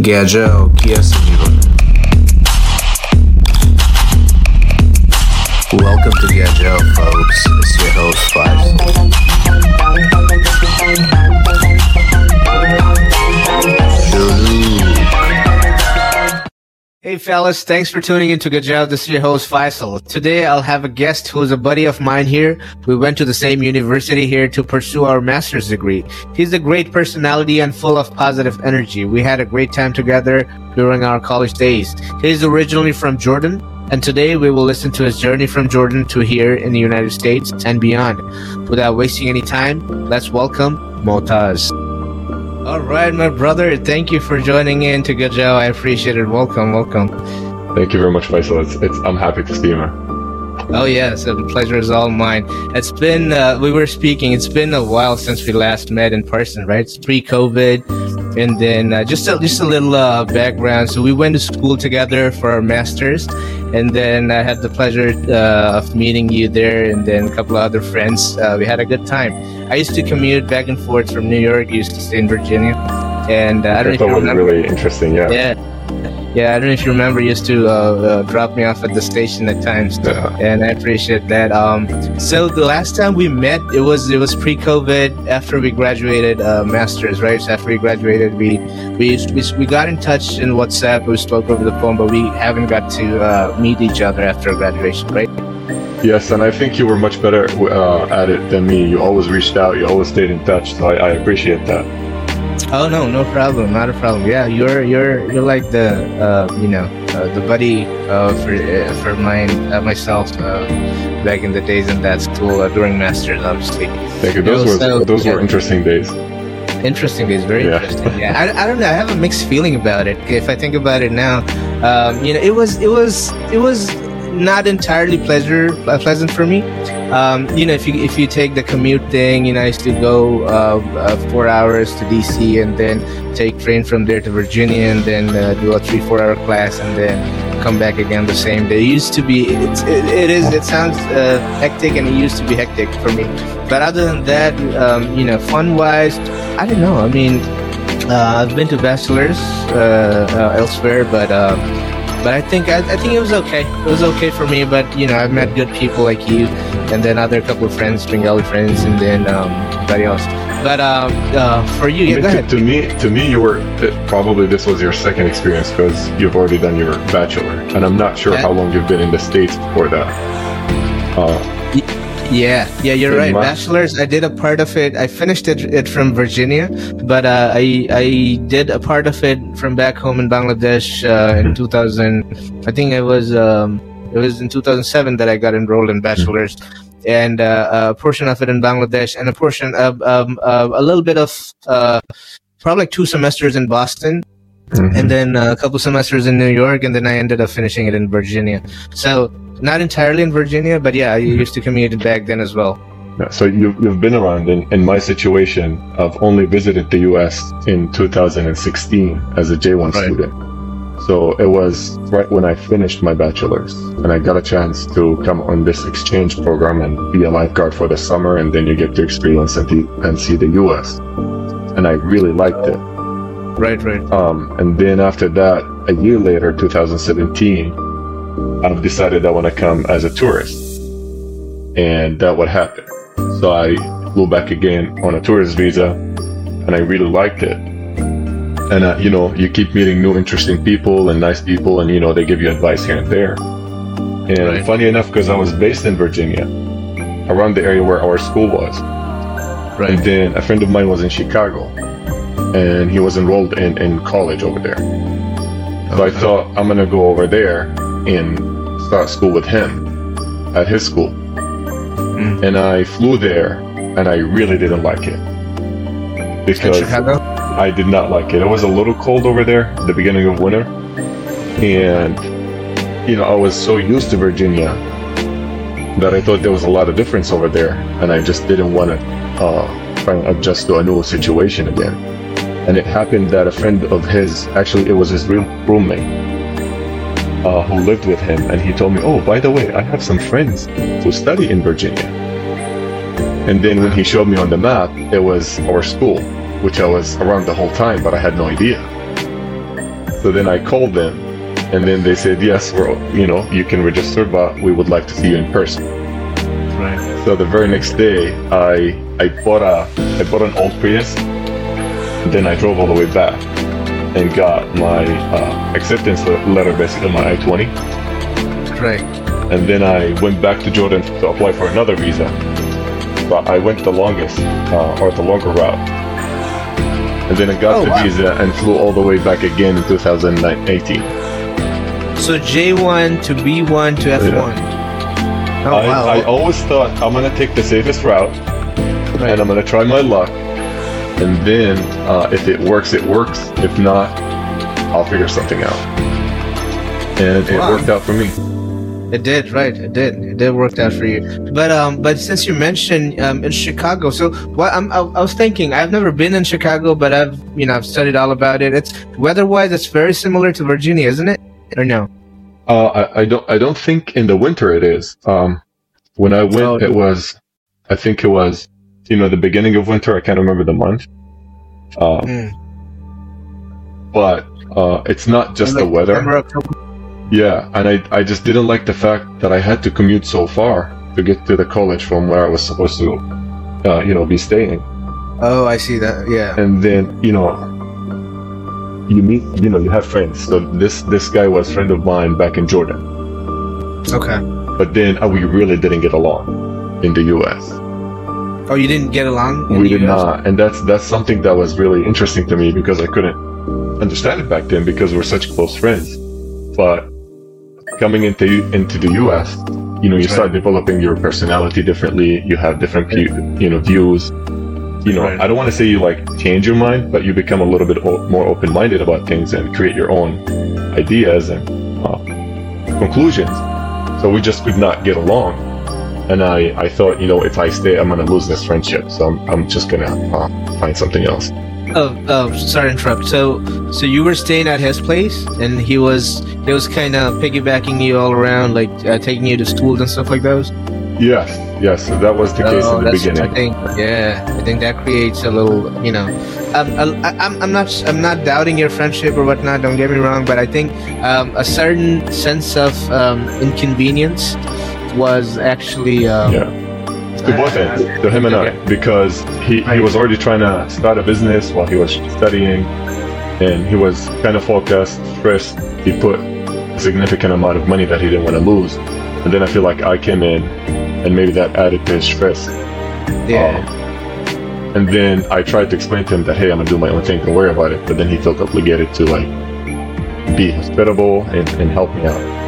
Gadget o que é? Welcome to Gadget, oh, folks. It's your host, Hey fellas, thanks for tuning in to Job. This is your host Faisal. Today I'll have a guest who's a buddy of mine here. We went to the same university here to pursue our master's degree. He's a great personality and full of positive energy. We had a great time together during our college days. He's originally from Jordan, and today we will listen to his journey from Jordan to here in the United States and beyond. Without wasting any time, let's welcome Motaz. All right, my brother. Thank you for joining in to Good I appreciate it. Welcome, welcome. Thank you very much, Faisal. It's, it's, I'm happy to see you, man. Oh yes, the pleasure is all mine. It's been uh, we were speaking. It's been a while since we last met in person, right? It's pre-COVID, and then uh, just a, just a little uh, background. So we went to school together for our masters, and then I had the pleasure uh, of meeting you there, and then a couple of other friends. Uh, we had a good time. I used to commute back and forth from New York. used to stay in Virginia, and uh, I don't know if you remember. really interesting. Yeah. Yeah yeah, I don't know if you remember, used to uh, uh, drop me off at the station at times, yeah. and I appreciate that. Um, so the last time we met, it was it was pre-COVID. After we graduated, uh, masters, right? So after we graduated, we we, we we got in touch in WhatsApp. We spoke over the phone, but we haven't got to uh, meet each other after graduation, right? Yes, and I think you were much better uh, at it than me. You always reached out. You always stayed in touch. So I, I appreciate that. Oh no, no problem, not a problem. Yeah, you're you're you're like the uh, you know uh, the buddy uh, for uh, for mine uh, myself uh, back in the days in that school during masters, obviously. Thank you. Those were those yeah. were interesting days. Interesting days, very yeah. interesting. Yeah, I, I don't know. I have a mixed feeling about it. If I think about it now, um, you know, it was it was it was not entirely pleasure uh, pleasant for me. Um, you know, if you if you take the commute thing, you know, I used to go uh, uh, four hours to DC and then take train from there to Virginia and then uh, do a three four hour class and then come back again the same day. It used to be it, it is it sounds uh, hectic and it used to be hectic for me. But other than that, um, you know, fun wise, I don't know. I mean, uh, I've been to bachelors elsewhere, but. Um, but I think I, I, think it was okay. It was okay for me. But you know, I've met good people like you, and then other couple of friends, Bengali friends, and then um, everybody else. But uh, uh, for you, yeah, to, to, me, to me, you were probably this was your second experience because you've already done your bachelor, and I'm not sure how long you've been in the states before that. Uh, yeah, yeah, you're right. Bachelor's, I did a part of it. I finished it, it from Virginia, but uh, I I did a part of it from back home in Bangladesh uh, in 2000. I think it was um, it was in 2007 that I got enrolled in bachelor's, and uh, a portion of it in Bangladesh, and a portion of um, a little bit of uh, probably like two semesters in Boston. Mm-hmm. And then a couple semesters in New York, and then I ended up finishing it in Virginia. So not entirely in Virginia, but yeah, I used to commute back then as well. So you've, you've been around. In, in my situation, I've only visited the US in 2016 as a J1 right. student. So it was right when I finished my bachelor's and I got a chance to come on this exchange program and be a lifeguard for the summer. And then you get to experience and, and see the US. And I really liked it. Right, right. Um, and then after that, a year later, 2017, I've decided I want to come as a tourist. And that would happen. So I flew back again on a tourist visa and I really liked it. And, uh, you know, you keep meeting new interesting people and nice people and, you know, they give you advice here and there. And right. funny enough, because I was based in Virginia, around the area where our school was. Right. And then a friend of mine was in Chicago and he was enrolled in, in college over there. So I thought I'm gonna go over there and start school with him at his school. Mm. And I flew there and I really didn't like it. Because I did not like it. It was a little cold over there at the beginning of winter. And you know, I was so used to Virginia that I thought there was a lot of difference over there and I just didn't want to uh, try and adjust to a new situation again. And it happened that a friend of his, actually it was his roommate, uh, who lived with him, and he told me, "Oh, by the way, I have some friends who study in Virginia." And then when he showed me on the map, it was our school, which I was around the whole time, but I had no idea. So then I called them, and then they said, yes, we're, you know, you can register, but we would like to see you in person. Right. So the very next day, I I bought a I bought an old Prius. Then I drove all the way back and got my uh, acceptance letter, basically my I-20. Right. And then I went back to Jordan to apply for another visa. But I went the longest uh, or the longer route. And then I got oh, the wow. visa and flew all the way back again in 2018. So J1 to B1 to F1. Yeah. Oh, I, wow. I always thought I'm gonna take the safest route, right. and I'm gonna try my luck, and then uh, if it works, it works. If not, I'll figure something out. And it wow. worked out for me. It did, right? It did. It did work out for you. But um, but since you mentioned um, in Chicago, so what I'm, I, I was thinking, I've never been in Chicago, but I've you know I've studied all about it. It's weather-wise, it's very similar to Virginia, isn't it? Or no? Uh, I, I, don't. I don't think in the winter it is. Um, when I went, oh, it was. I think it was. You know, the beginning of winter. I can't remember the month. Um, mm. But uh, it's not just like the weather. Yeah, and I I just didn't like the fact that I had to commute so far to get to the college from where I was supposed to, uh, you know, be staying. Oh, I see that. Yeah. And then you know, you meet, you know, you have friends. So this this guy was a friend of mine back in Jordan. Okay. But then uh, we really didn't get along in the U.S. Oh, you didn't get along? we did not, and that's that's something that was really interesting to me because I couldn't understand it back then because we're such close friends. But coming into into the U.S., you know, you right. start developing your personality differently. You have different, you know, views you know, right. I don't want to say you like change your mind, but you become a little bit o- more open minded about things and create your own ideas and uh, conclusions. So we just could not get along. And I, I thought, you know, if I stay, I'm going to lose this friendship. So I'm, I'm just going to uh, find something else. Oh, oh, sorry to interrupt. So, so you were staying at his place, and he was he was kind of piggybacking you all around, like uh, taking you to schools and stuff like those. Yes, yes, that was the case oh, in the beginning. I think, yeah, I think that creates a little, you know, um, I, I'm, I'm not, I'm not doubting your friendship or whatnot. Don't get me wrong, but I think um, a certain sense of um, inconvenience was actually, um, yeah. Both ends, to him and I, because he, he was already trying to start a business while he was studying, and he was kind of focused, stressed. He put a significant amount of money that he didn't want to lose, and then I feel like I came in and maybe that added to his stress. Yeah. Um, and then I tried to explain to him that hey, I'm gonna do my own thing, don't worry about it. But then he felt obligated to like be hospitable and, and help me out.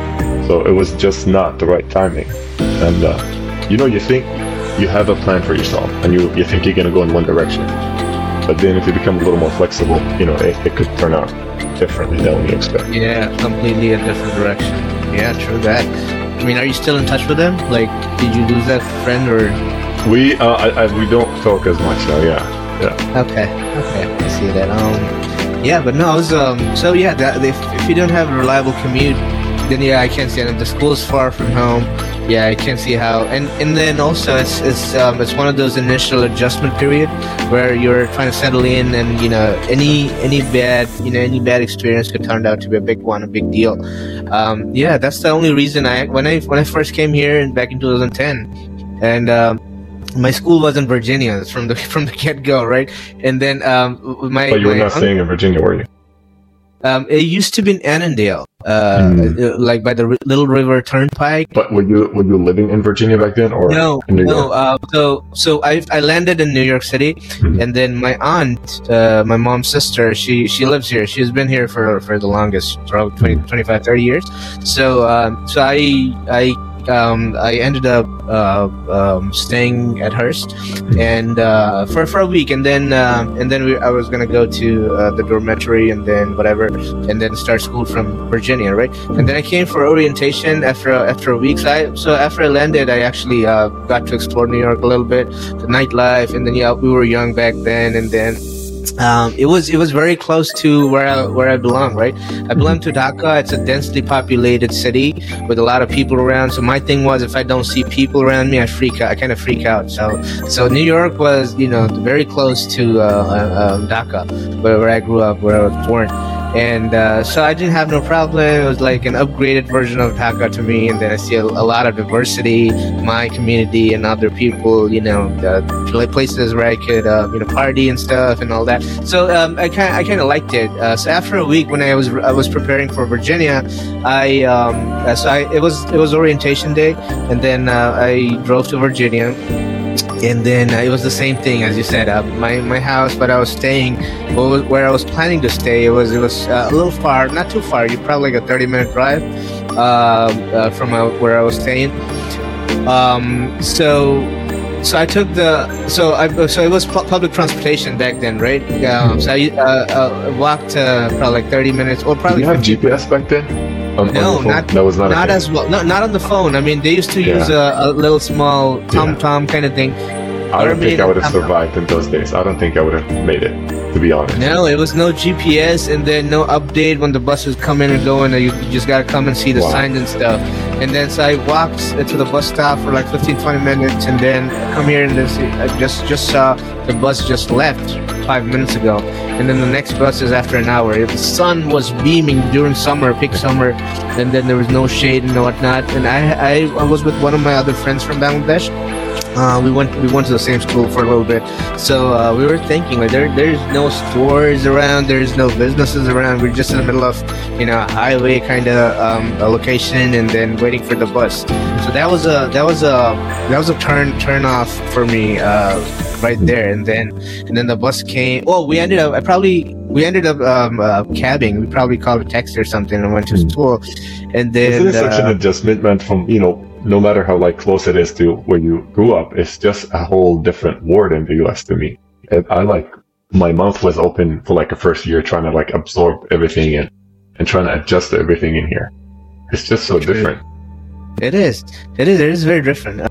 So it was just not the right timing. And uh, you know, you think you have a plan for yourself, and you you think you're gonna go in one direction, but then if you become a little more flexible, you know, it, it could turn out differently than you expect. Yeah, completely a different direction. Yeah, true that. I mean, are you still in touch with them? Like, did you lose that friend or? We uh, I, I, we don't talk as much now. Yeah, yeah. Okay, okay, I see that. Um, yeah, but no, was um. So yeah, that if if you don't have a reliable commute, then yeah, I can't see it. the school is far from home, yeah, I can't see how. And and then also it's it's um, it's one of those initial adjustment period where you're trying to settle in, and you know any any bad you know any bad experience could turn out to be a big one, a big deal. Um, yeah, that's the only reason I when I when I first came here in, back in 2010, and. Um, my school was in Virginia from the from the get go, right? And then um, my. But you were not staying in Virginia, were you? Um, it used to be in Annandale, uh, mm. like by the R- Little River Turnpike. But were you were you living in Virginia back then, or no? no. Uh, so so I I landed in New York City, mm-hmm. and then my aunt, uh, my mom's sister, she she lives here. She's been here for for the longest, probably 20, 25, 30 years. So um, so I I um, I ended up uh, um, staying at Hearst, and uh, for for a week, and then uh, and then we, I was gonna go to uh, the dormitory, and then whatever, and then start school from Virginia, right? And then I came for orientation after after a week. So, I, so after I landed, I actually uh, got to explore New York a little bit, the nightlife, and then yeah, we were young back then, and then um, it was it was very close to where I where I belong, right? I belong to Dhaka. It's a densely populated city with a lot of people around. So my thing was, if I don't see people around me, I freak out. I kind of freak out. So so New York was you know very close to uh, uh, um, Dhaka, where, where I grew up, where I was born and uh, so I didn't have no problem. It was like an upgraded version of Dhaka to me, and then I see a, a lot of diversity, my community and other people, you know, uh, places where I could, uh, you know, party and stuff and all that. So um, I kind I kind of liked it. Uh, so after a week, when I was I was preparing for Virginia, I um, uh, so I, it was it was orientation day, and then uh, I drove to Virginia and then uh, it was the same thing as you said. Uh, my my house, but I was staying where I was planning to stay. It was it was uh, a little far, not too far. You probably like a thirty minute drive uh, uh, from uh, where I was staying. Um, so so I took the so I so it was pu- public transportation back then, right? Um, so I walked probably like thirty minutes, or probably. Did you have GPS back then? No, not that was not not as well. No, not on the phone. I mean, they used to yeah. use a, a, little small TomTom yeah. kind of thing. I don't think I would have survived in those days. I don't think I would have made it, to be honest. No, it was no GPS and then no update when the buses come in and go, and you, you just gotta come and see the wow. signs and stuff. And then so I walked to the bus stop for like 15, 20 minutes, and then come here and this, I just just saw the bus just left five minutes ago, and then the next bus is after an hour. The sun was beaming during summer, peak summer, and then there was no shade and whatnot. And I, I was with one of my other friends from Bangladesh. Uh, we went we went to the same school for a little bit, so uh, we were thinking like there there's no stores around, there's no businesses around. We're just in the middle of you know a highway kind of um, a location, and then waiting for the bus. So that was a that was a that was a turn turn off for me. Uh, right there. And then and then the bus came. Well, we ended up. I probably we ended up um, uh, cabbing. We probably called a text or something and went to hmm. school. And then isn't it such an uh, adjustment, man? From you know, no matter how like close it is to where you grew up, it's just a whole different world in the U.S. to me. And I like my mouth was open for like a first year trying to like absorb everything and and trying to adjust to everything in here. It's just so different. It is. It is. It is very different.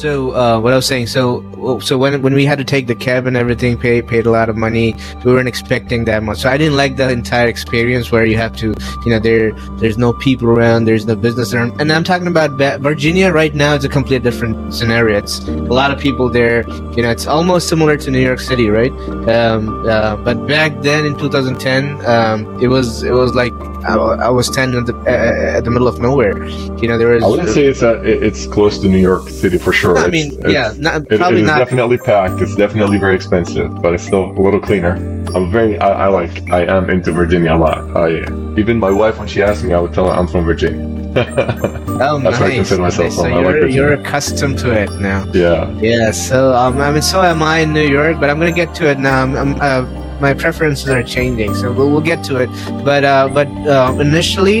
So uh, what I was saying, so so when when we had to take the cab and everything, pay paid a lot of money. We weren't expecting that much, so I didn't like the entire experience where you have to, you know, there there's no people around, there's no business around, and I'm talking about Virginia right now. It's a completely different scenario. It's a lot of people there. You know, it's almost similar to New York City, right? Um, uh, but back then in 2010, um, it was it was like I, I was standing at the, uh, at the middle of nowhere. You know, there was. I wouldn't say it's a, it's close to New York City for sure. I mean, it's, yeah, not, probably it, it not. definitely packed. It's definitely very expensive, but it's still a little cleaner. I'm very, I, I like, I am into Virginia a lot. I even my wife when she asked me, I would tell her I'm from Virginia. oh, That's nice. I consider myself So you're, like you're accustomed to it now. Yeah. Yeah. So um, I mean, so am I in New York, but I'm gonna get to it now. I'm, I'm uh, my preferences are changing, so we'll, we'll get to it. But uh, but uh, initially,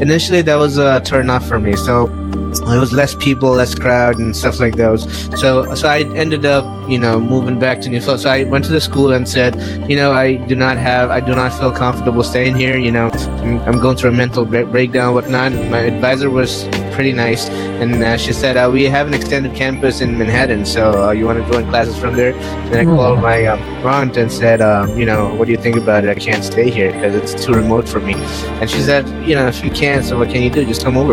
initially that was a turn off for me. So it was less people, less crowd, and stuff like those. So, so I ended up, you know, moving back to New York. So I went to the school and said, you know, I do not have, I do not feel comfortable staying here. You know, I'm, I'm going through a mental breakdown, whatnot. My advisor was pretty nice, and uh, she said, uh, we have an extended campus in Manhattan, so uh, you want to join classes from there? And I hmm. called my um, aunt and said, um, you know, what do you think about it? I can't stay here because it's too remote for me. And she said, you know, if you can, so what can you do? Just come over.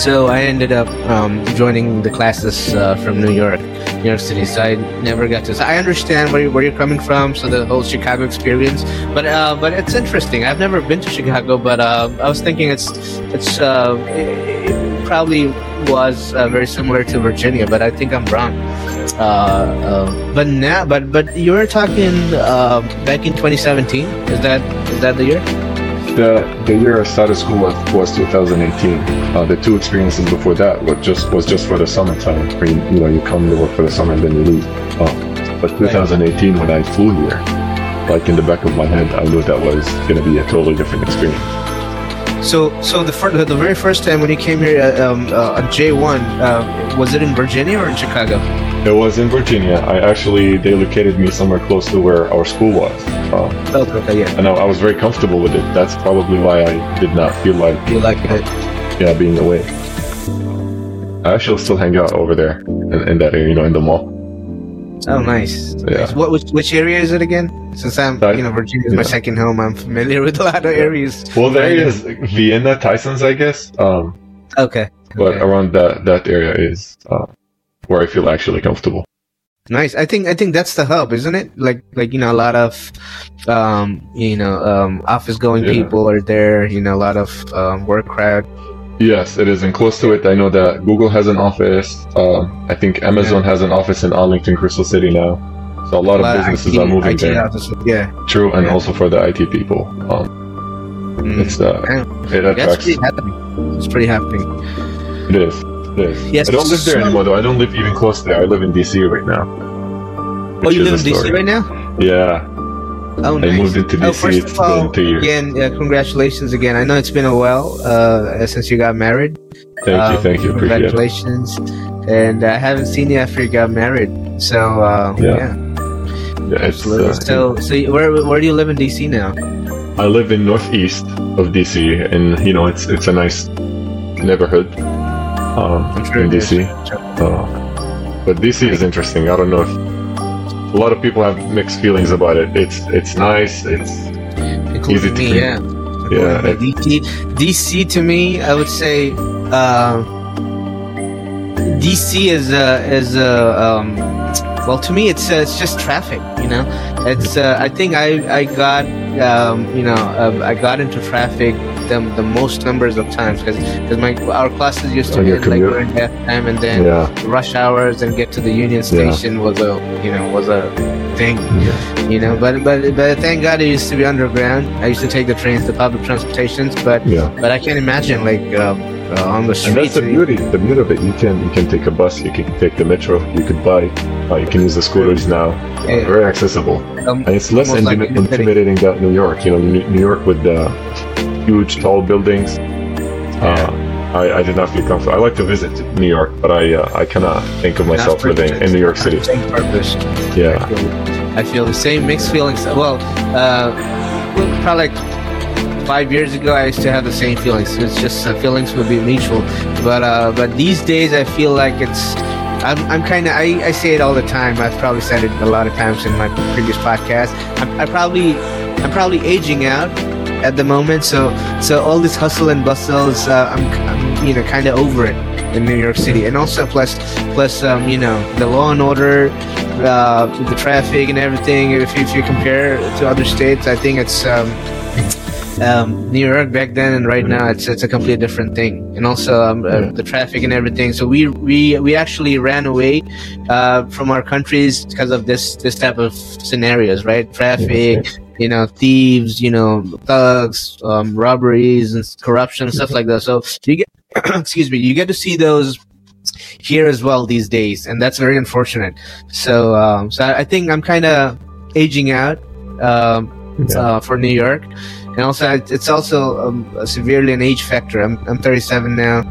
So I ended up um, joining the classes uh, from New York, New York City. So I never got to. So I understand where, you, where you're coming from. So the whole Chicago experience, but uh, but it's interesting. I've never been to Chicago, but uh, I was thinking it's it's uh, it, probably was uh, very similar to Virginia, but I think I'm wrong. Uh, but now, but but you were talking back in 2017. Is that is that the year? The the year I started school was, was 2018. Uh, the two experiences before that was just was just for the summertime. Where you, you know you come to work for the summer and then you leave. Uh, but 2018 when I flew here, like in the back of my head, I knew that was going to be a totally different experience. So, so the fir- the very first time when you came here uh, um, uh, on J1, uh, was it in Virginia or in Chicago? It was in Virginia. I actually they located me somewhere close to where our school was. Um, okay, yeah. And I, I, was very comfortable with it. That's probably why I did not feel like you like it. Yeah, being away. I actually still hang out over there in, in that area, you know, in the mall. Oh, nice. Yeah. Nice. What which, which area is it again? Since I'm, you know, Virginia is yeah. my second home, I'm familiar with a lot of areas. Well, the area is Vienna, Tysons, I guess. Um, okay. But okay. around that that area is uh, where I feel actually comfortable. Nice. I think I think that's the hub, isn't it? Like like you know a lot of um, you know um, office going yeah. people are there. You know a lot of um, work crowd. Yes, it is, and close to it, I know that Google has an office. Uh, I think Amazon yeah. has an office in Arlington, Crystal City now. So a lot a of businesses IT, are moving IT there. Offices, yeah, true, and yeah. also for the IT people. Um, mm. It's uh, it attracts. Pretty happening. It's pretty happening. It is. Yes, I don't live there so... anymore, though. I don't live even close to there. I live in DC right now. Oh, you live in DC right now? Yeah. Oh, nice. I moved into DC. Oh, first of all, again, uh, congratulations again. I know it's been a while uh, since you got married. Thank um, you, thank you. Congratulations. And I haven't seen you after you got married. So uh, yeah. yeah. yeah uh, so, so where where do you live in DC now? I live in northeast of DC, and you know it's it's a nice neighborhood um, in DC. Uh, but DC is interesting. I don't know if a lot of people have mixed feelings about it. It's it's nice. It's Including easy to me, yeah. Yeah. DC, DC to me, I would say, uh, DC is uh, is uh, um, well to me it's uh, it's just traffic. You know, it's uh, I think I I got um, you know uh, I got into traffic the, the most numbers of times because my our classes used to end like during half time and then yeah. rush hours and get to the Union Station yeah. was a you know was a thing yeah. you know but but but thank God it used to be underground I used to take the trains the public transportations but yeah. but I can't imagine like um, uh, on the street. And that's the beauty. The beauty of it. You can you can take a bus. You can take the metro. You could bike. Uh, you can use the scooters now. Uh, very accessible. Um, and it's less like intimidating than New York. You know, New York with the huge, tall buildings. Uh, I, I, did not feel comfortable. I like to visit New York, but I uh, I cannot think of myself living in New York City. Purpose. Yeah. I feel, I feel, the same mixed feelings. Well, uh, probably like five years ago, I used to have the same feelings. It's just uh, feelings would be mutual, but uh, but these days, I feel like it's. I'm, I'm kind of I, I say it all the time. I've probably said it a lot of times in my previous podcast. I'm, I probably I'm probably aging out at the moment. So so all this hustle and bustles, uh, I'm, I'm you know kind of over it in New York City, and also plus plus um, you know the law and order, uh, the traffic and everything. If you, if you compare to other states, I think it's. Um, um, New York back then and right now, it's it's a completely different thing, and also um, uh, the traffic and everything. So we we we actually ran away uh, from our countries because of this this type of scenarios, right? Traffic, you know, thieves, you know, thugs, um, robberies and corruption and stuff like that. So you get, excuse me, you get to see those here as well these days, and that's very unfortunate. So, um, so I think I'm kind of aging out um, yeah. uh, for New York, and also it's also um, severely an age factor. I'm I'm 37 now.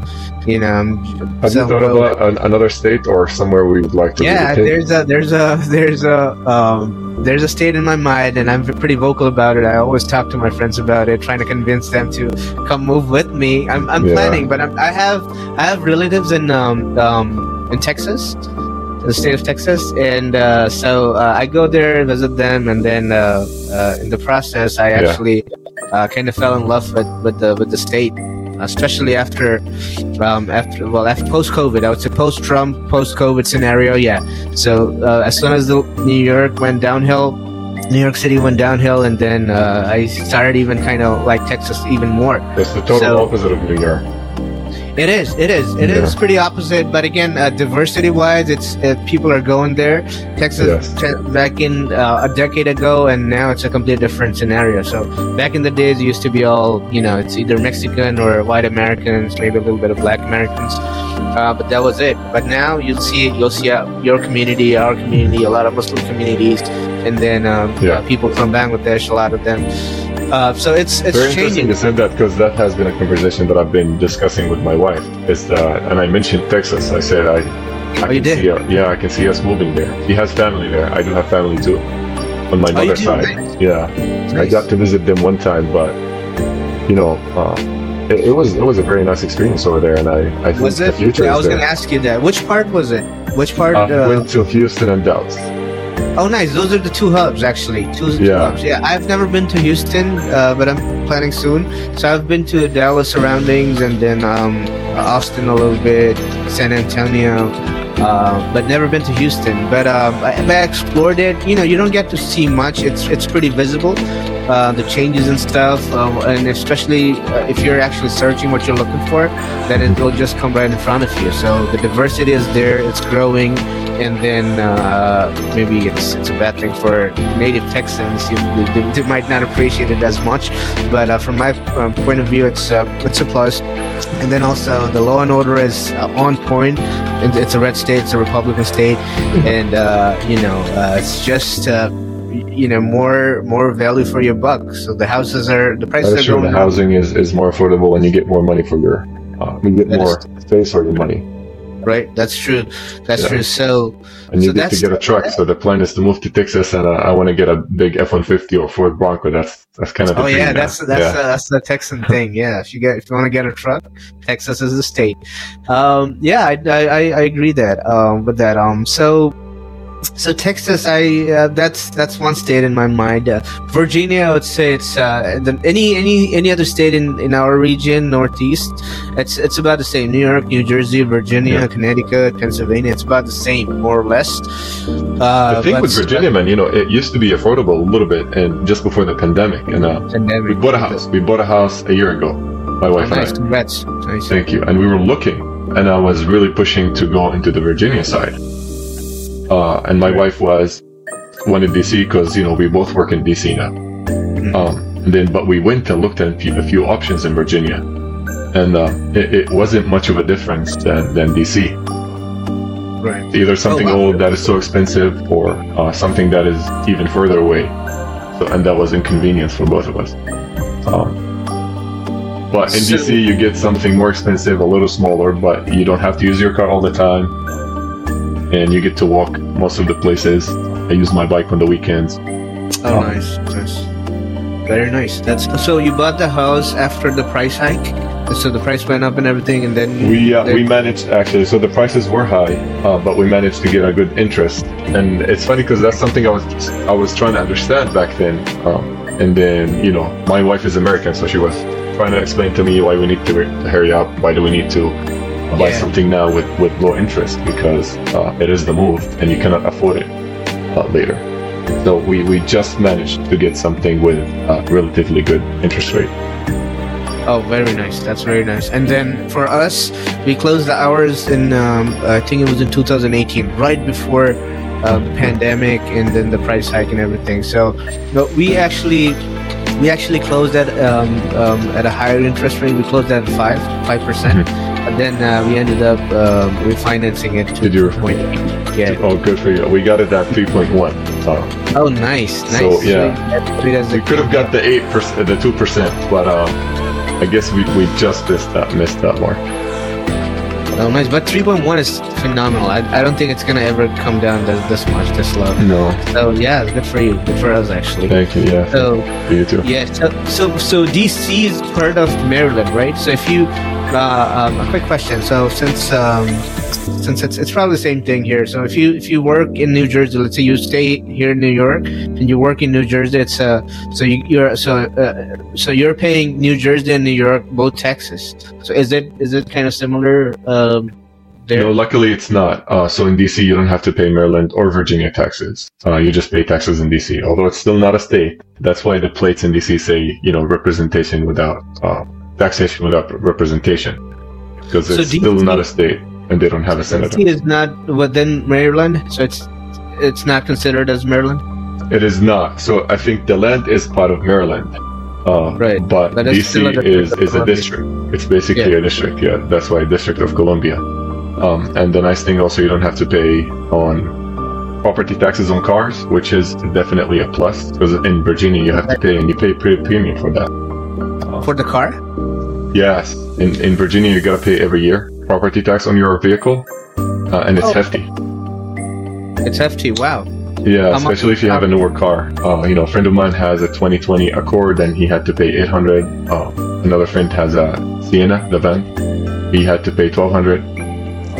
You know, I'm have you thought about another state or somewhere we would like to? Yeah, there's a there's a there's a um, there's a state in my mind, and I'm pretty vocal about it. I always talk to my friends about it, trying to convince them to come move with me. I'm I'm yeah. planning, but I'm, i have I have relatives in um, um in Texas the state of Texas, and uh, so uh, I go there, visit them, and then uh, uh in the process, I actually uh, kind of fell in love with, with the with the state, especially after um, after well after post COVID. I would say post Trump, post COVID scenario. Yeah. So uh, as soon as the New York went downhill, New York City went downhill, and then uh, I started even kind of like Texas even more. It's the total so, opposite of New York. It is. It is. It yeah. is pretty opposite. But again, uh, diversity-wise, it's uh, people are going there. Texas yes. back in uh, a decade ago, and now it's a completely different scenario. So back in the days, it used to be all you know, it's either Mexican or white Americans, maybe a little bit of Black Americans, uh, but that was it. But now you'll see you'll see uh, your community, our community, a lot of Muslim communities, and then um, yeah. People from Bangladesh, a lot of them. Uh, so it's it's very changing. interesting to say that because that has been a conversation that I've been discussing with my wife. Is that, and I mentioned Texas. I said I, I oh, can see, yeah, I can see us moving there. He has family there. I do have family too, on my oh, mother's side. Yeah, nice. I got to visit them one time, but you know, uh, it, it, was it was a very nice experience over there, and I I think was it? the future. I was going to ask you that. Which part was it? Which part? Uh, uh, went to Houston and Dallas. Oh, nice. Those are the two hubs, actually. Two, two yeah. hubs. Yeah, I've never been to Houston, uh, but I'm planning soon. So I've been to Dallas surroundings and then um, Austin a little bit, San Antonio. uh, but never been to Houston. But um, I, I explored it. You know, you don't get to see much. It's it's pretty visible, uh, the changes and stuff, uh, and especially uh, if you're actually searching what you're looking for, then it will just come right in front of you. So the diversity is there. It's growing and then uh, maybe it's it's a bad thing for native Texans. You, they, they, might not appreciate it as much, but uh, from my um, point of view, it's uh, it's a plus. And then also the law and order is uh, on point. It's a red state, it's a Republican state, and you know it's just you know more more value for your buck. So the houses are the prices That's are true. The housing is, is more affordable and you get more money for your uh, you get that more is, space for your money right? That's true. That's yeah. true. So, and you so get to get a truck. So the plan is to move to Texas, and uh, I want to get a big F one fifty or Ford Bronco. That's that's kind of. oh yeah, that's that's yeah. Uh, that's the Texan thing. Yeah, if you get if you want to get a truck, Texas is the state. Um, yeah, I, I I agree that um with that um so so Texas, I uh, that's that's one state in my mind. Uh, Virginia, I would say it's uh, the, any any any other state in, in our region, Northeast. It's it's about the same. New York, New Jersey, Virginia, yeah. Connecticut, Pennsylvania. It's about the same, more or less. Uh, the thing with Virginia, man, you know, it used to be affordable a little bit, and just before the pandemic, and uh, pandemic. we bought a house. We bought a house a year ago. My wife oh, nice. and I. Congrats. Nice. Thank you. And we were looking, and I was really pushing to go into the Virginia side uh, and my wife was one in DC because you know we both work in DC now. Mm-hmm. Um, and then, but we went and looked at a few, a few options in Virginia, and uh, it, it, wasn't much of a difference than, than DC. Right. Either something oh, wow. old that is so expensive, or uh, something that is even further away. So, and that was inconvenience for both of us. Um, but in so, DC, you get something more expensive, a little smaller, but you don't have to use your car all the time and you get to walk most of the places. I use my bike on the weekends. Oh, um, nice, nice, very nice. That's so you bought the house after the price hike. So the price went up and everything, and then we uh, we managed actually. So the prices were high, uh, but we managed to get a good interest. And it's funny because that's something I was I was trying to understand back then. Um, and then you know, my wife is American, so she was trying to explain to me why we need to hurry up. Why do we need to buy something now with, with low interest because uh, it is the move and you cannot afford it uh, later. So we, we just managed to get something with a relatively good interest rate. Oh, very nice. That's very nice. And then for us, we closed the hours in, um, I think it was in 2018, right before uh, the pandemic and then the price hike and everything. So no, we actually we actually closed at um, um, at a higher interest rate. We closed at five five percent. Mm-hmm but then uh, we ended up uh, refinancing it to Did you point yeah. Oh, good for you. We got it at 3.1. So. Oh, nice, nice. So yeah, we could have got the eight percent, the two percent, but uh, I guess we, we just missed that missed that mark. Oh, nice. But 3.1 is phenomenal. I, I don't think it's going to ever come down this, this much, this low. No. So, yeah, good for you. Good for us, actually. Thank you. Yeah. So, you too. Yeah. So, so, so DC is part of Maryland, right? So, if you uh, um, a quick question. So since um, since it's it's probably the same thing here. So if you if you work in New Jersey, let's say you stay here in New York and you work in New Jersey, it's uh so you, are so uh, so you're paying New Jersey and New York both taxes. So is it is it kind of similar? Um, there? No, luckily it's not. Uh, so in DC, you don't have to pay Maryland or Virginia taxes. Uh, you just pay taxes in DC, although it's still not a state. That's why the plates in DC say, you know, representation without uh, taxation without representation because so it's still not a state and they don't have a senator. DC is not within Maryland, so it's it's not considered as Maryland. It is not. So I think the land is part of Maryland. Uh, right. But, but DC is, is a district. It's basically yeah. a district. Yeah. That's why District of Columbia. Um, and the nice thing also, you don't have to pay on property taxes on cars, which is definitely a plus because in Virginia you have to pay and you pay pretty premium for that. Uh, for the car? Yes, in, in Virginia, you gotta pay every year property tax on your vehicle, uh, and it's oh. hefty. It's hefty. Wow. Yeah, especially if you have a newer car. Uh, you know, a friend of mine has a 2020 Accord, and he had to pay 800. Uh, another friend has a Sienna, the van. He had to pay 1200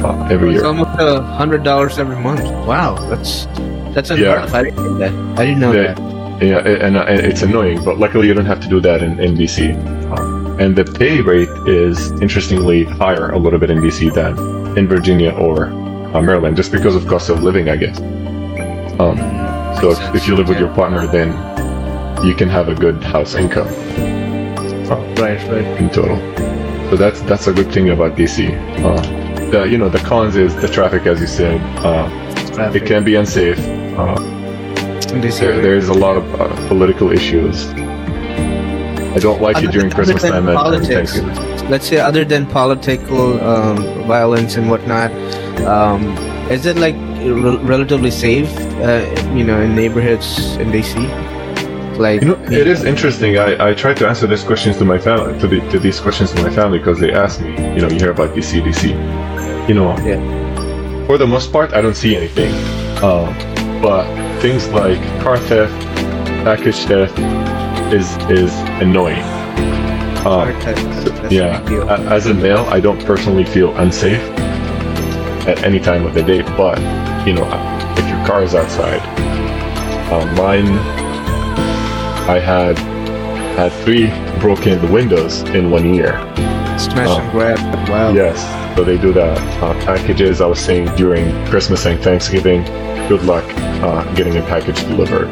uh, every year. it's almost a hundred dollars every month. Wow, that's that's enough. Yeah. I didn't know that. I didn't know yeah. that. Yeah, and, and, it's annoying, but luckily you don't have to do that in, in DC. And the pay rate is interestingly higher a little bit in DC than in Virginia or uh, Maryland, just because of cost of living, I guess. Um, so if, if, you live with your partner, then you can have a good house income. right, right. In total. So that's that's a good thing about DC. Uh, the, you know, the cons is the traffic, as you said. Uh, it can be unsafe. Uh, there, there's a lot of uh, political issues. I don't like other, it during Christmas time and Thanksgiving. Let's say, other than political um, violence and whatnot, um, is it like re- relatively safe? Uh, you know, in neighborhoods in DC. Like, you know, it is interesting. I, I try to answer these questions to my family, to, the, to these questions to my family because they ask me, you know, you hear about DC, DC. You know, yeah. for the most part, I don't see anything. Um, but things like car theft, package theft is is annoying. Um, yeah, as a male, I don't personally feel unsafe at any time of the day. But you know, if your car is outside, um, mine, I had had three broken windows in one year. Smash um, and grab. Wow. Yes, so they do that. Uh, packages. I was saying during Christmas and Thanksgiving. Good luck uh, getting a package delivered.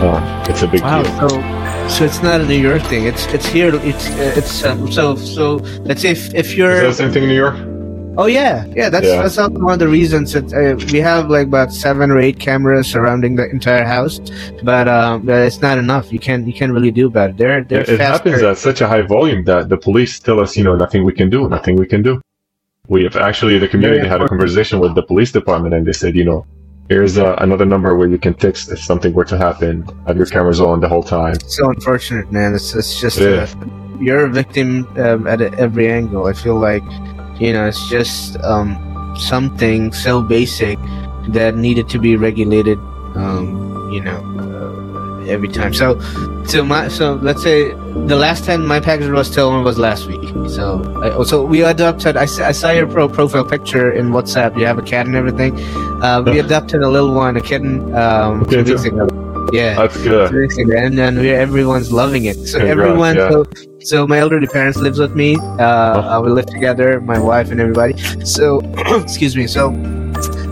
Uh, it's a big wow, deal. So, so it's not a New York thing. It's it's here. It's it's um, so so. Let's say if, if you're. Is that the same thing in New York? Oh yeah, yeah. That's yeah. that's one of the reasons that uh, we have like about seven or eight cameras surrounding the entire house, but, um, it's not enough. You can't you can't really do about it. They're they're. It, it happens at such a high volume that the police tell us, you know, nothing we can do, nothing we can do. We have actually the community yeah, had a conversation with the police department, and they said, you know, Here's uh, another number where you can text if something were to happen. Have your cameras on the whole time. So unfortunate, man. It's, it's just uh, you're a victim um, at every angle. I feel like you know it's just um, something so basic that needed to be regulated. Um, you know, uh, every time. So, so my so let's say the last time my package was stolen was last week. So, I, so we adopted. I, I saw your pro profile picture in WhatsApp. You have a cat and everything. Uh, we adopted a little one, a kitten, um, two weeks ago. Yeah, that's good. And then we everyone's loving it. So Congrats, everyone, yeah. so, so my elderly parents lives with me. Uh, oh. we live together, my wife and everybody. So, excuse me. So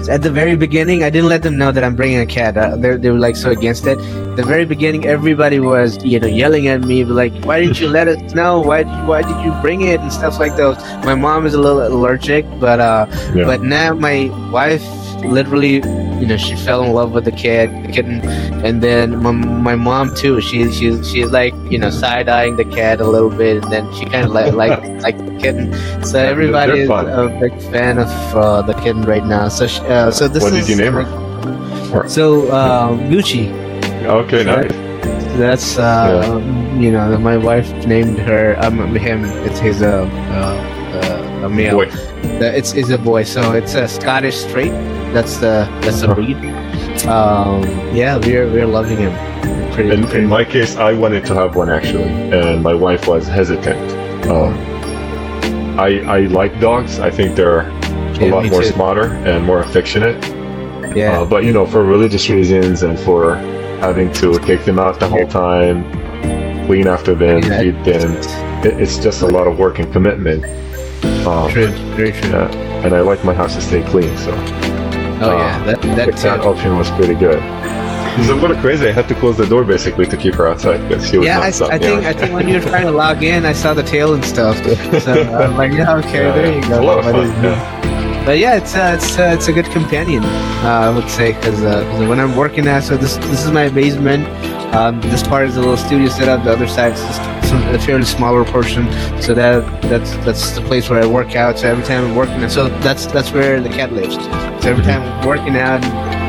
at the very beginning, I didn't let them know that I'm bringing a cat. Uh, they they were like so against it. the very beginning, everybody was you know yelling at me like, "Why didn't you let us know? Why did you, why did you bring it?" and stuff like those. My mom is a little allergic, but uh, yeah. but now my wife literally, you know, she fell in love with the kid, the kitten, and then my, my mom too. She she she's like you know side eyeing the cat a little bit, and then she kind of like like like the kitten. So everybody is a big fan of uh, the kitten right now. So uh, so this what is. did you name her? So uh, Gucci. Okay, nice. That's uh, yeah. you know my wife named her um him. It's his uh, uh a male. Boy. It's is a boy, so it's a Scottish Straight. That's the that's the breed. Um, yeah, we're we're loving him. Pretty, in, pretty in my case, I wanted to have one actually, and my wife was hesitant. Um, I I like dogs. I think they're a yeah, lot more too. smarter and more affectionate. Yeah. Uh, but you know, for religious reasons and for having to take them out the whole time, clean after them, yeah. feed them, it, it's just a lot of work and commitment. Um, true, very true. Yeah, and I like my house to stay clean, so. Oh uh, yeah, that that, that option was pretty good. So what a crazy! I had to close the door basically to keep her outside because she was yeah. I, I think I think when you were trying to log in, I saw the tail and stuff. So I'm like, yeah, okay, yeah, there you go. a fun, yeah. But yeah, it's uh, it's uh, it's a good companion, uh, I would say, because uh, when I'm working at so this this is my basement. Um, this part is a little studio setup. The other side is just a fairly smaller portion. So that that's that's the place where I work out. So every time I'm working, out, so that's that's where the cat lives. So every time I'm working out,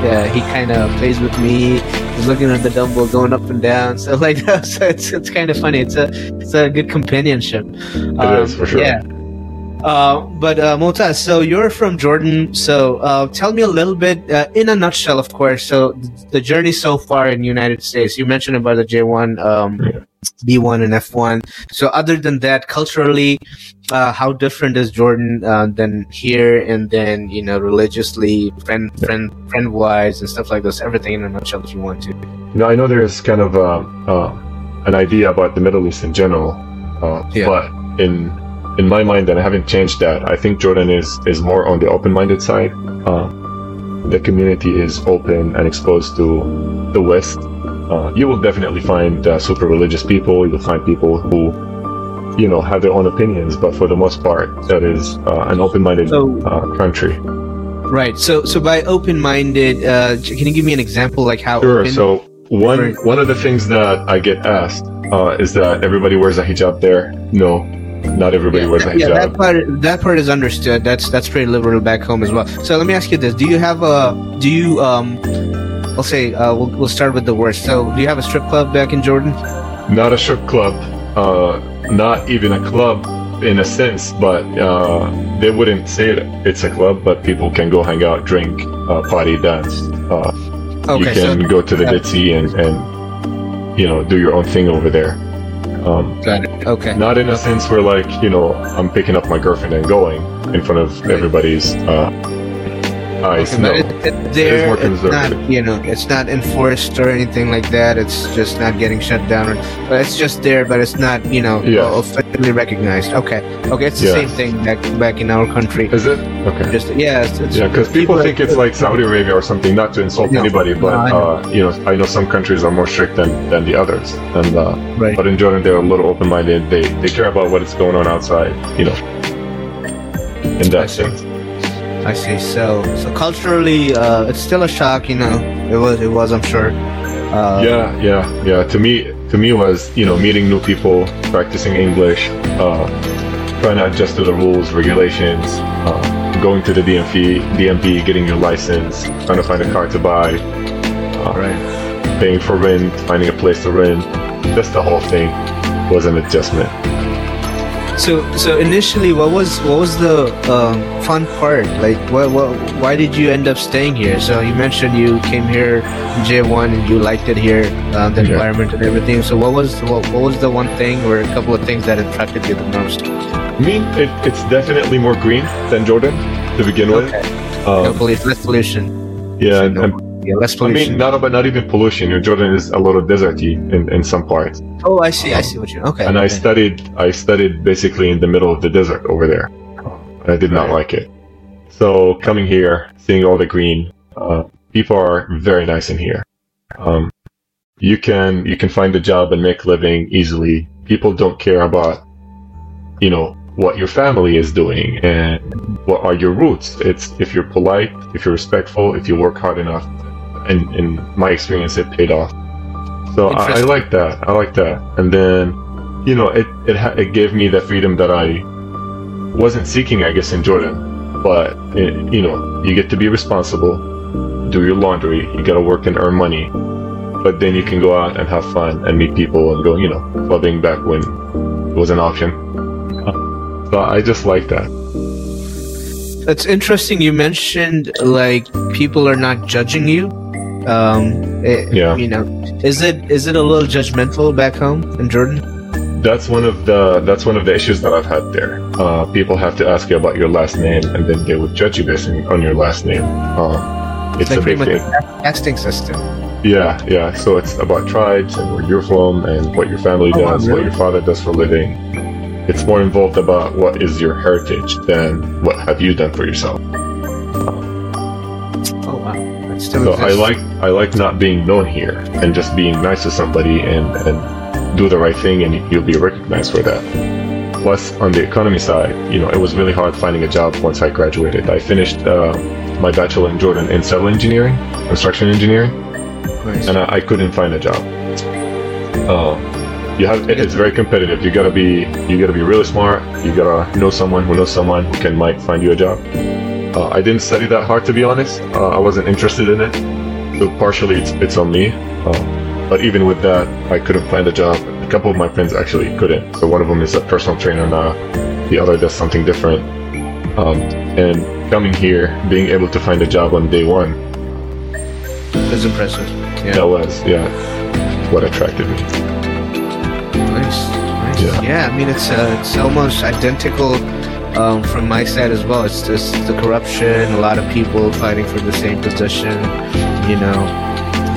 yeah, he kind of plays with me. He's looking at the dumbbell going up and down. So like. So it's it's kind of funny. It's a it's a good companionship. It um, is for sure. Yeah. Uh, but uh, Motaz, so you're from Jordan. So uh, tell me a little bit, uh, in a nutshell, of course. So the journey so far in the United States. You mentioned about the J1, um, B1, and F1. So other than that, culturally, uh, how different is Jordan uh, than here? And then you know, religiously, friend, friend, friend wise, and stuff like this. Everything in a nutshell, if you want to. You know, I know there's kind of an idea about the Middle East in general, yeah. but in in my mind, and I haven't changed that. I think Jordan is is more on the open-minded side. Um, the community is open and exposed to the West. Uh, you will definitely find uh, super religious people. You will find people who, you know, have their own opinions. But for the most part, that is uh, an open-minded So- uh, country. Right. So, so by open-minded, uh, can you give me an example, like how? Sure. open- So one one of the things that I get asked uh, is that everybody wears a hijab there. No, not everybody wears a yeah, that part that part is understood. That's that's pretty liberal back home as well. So let me ask you this: Do you have a? Do you um? I'll say uh, we'll we'll start with the worst. So, do you have a strip club back in Jordan? Not a strip club. Uh, not even a club in a sense, but uh, they wouldn't say it. It's a club, but people can go hang out, drink, uh, party, dance. Uh, you Okay, so can go to the yeah. And and you know do your own thing over there. Um, got it. Okay. Not in a sense where like you know I'm picking up my girlfriend and going in front of everybody's uh, Okay, no. it, it, there, more it's not, you know, it's not enforced or anything like that. It's just not getting shut down. Or, but it's just there, but it's not, you know, Yeah. officially recognized. Okay, okay, it's the Yeah. same thing back back in our country. Is it okay? Just yeah, it's, it's, Yeah, because people think it's like Saudi Arabia or something. Not to insult No. anybody, but No, I know. uh, you know, I know some countries are more strict than, than the others, and uh, right. but in Jordan they're a little open-minded. They they care about what is going on outside. You know, in that sense. I see. So so culturally, uh, it's still a shock. You know, it was it was. I'm sure. Uh, yeah, yeah, yeah. To me, to me was you know meeting new people, practicing English, uh, trying to adjust to the rules, regulations, uh, going to the DMV, DMV, getting your license, trying to find a car to buy, uh, Right. paying for rent, finding a place to rent. Just the whole thing was an adjustment. So so initially, what was what was the um, fun part? Like, what, what why did you end up staying here? So you mentioned you came here J one and you liked it here, uh, the Yeah. environment and everything. So what was what, what was the one thing or a couple of things that attracted you the most? I mean, it, it's definitely more green than Jordan to begin with. Okay. No Um, less pollution. yeah, and, and yeah, less I mean, not but not even pollution. Jordan is a little deserty in, in some parts. oh, I see. I see what you. Okay. and I studied I studied basically in the middle of the desert over there. I did not like it. So coming here, seeing all the green, uh, people are very nice in here. Um, you can you can find a job and make a living easily. People don't care about you know what your family is doing and what are your roots. It's if you're polite, if you're respectful, if you work hard enough. And in my experience, it paid off. So I, I like that. I like that. And then you know, it it, ha- it gave me the freedom that I wasn't seeking, I guess, in Jordan. But it, you know, you get to be responsible, do your laundry, you gotta work and earn money. But then you can go out and have fun and meet people and go, you know, clubbing back when it was an option. So I just like that. That's interesting. You mentioned like people are not judging you. Um, it- Yeah. You know, is it is it a little judgmental back home in Jordan? That's one of the that's one of the issues that I've had there. Uh, people have to ask you about your last name, and then they would judge you based on your last name. Uh, it's like a pretty big much thing. casting system. Yeah, yeah. So it's about tribes and where you're from and what your family Oh, does, what your father does for a living. It's more involved about what is your heritage than what have you done for yourself. Still So I like I like not being known here and just being nice to somebody and and do the right thing and you'll be recognized for that. Plus, on the economy side, you know, it was really hard finding a job once I graduated. I finished uh, my bachelor in Jordan in civil engineering, construction engineering. Nice. and I, I couldn't find a job. Uh, you have it, it's very competitive. You gotta be you gotta be really smart. You gotta know someone who knows someone who can might find you a job. Uh, I didn't study that hard to be honest. Uh, I wasn't interested in it, so partially it's it's on me. Uh, but even with that, I couldn't find a job. A couple of my friends actually couldn't. So one of them is a personal trainer now. The other does something different. Um, and coming here, being able to find a job on day one, It's impressive. Yeah. that was yeah what attracted me. Nice. Nice. Yeah. Yeah. I mean, it's uh, it's almost identical um, from my side as well. It's just the corruption, a lot of people fighting for the same position. You know,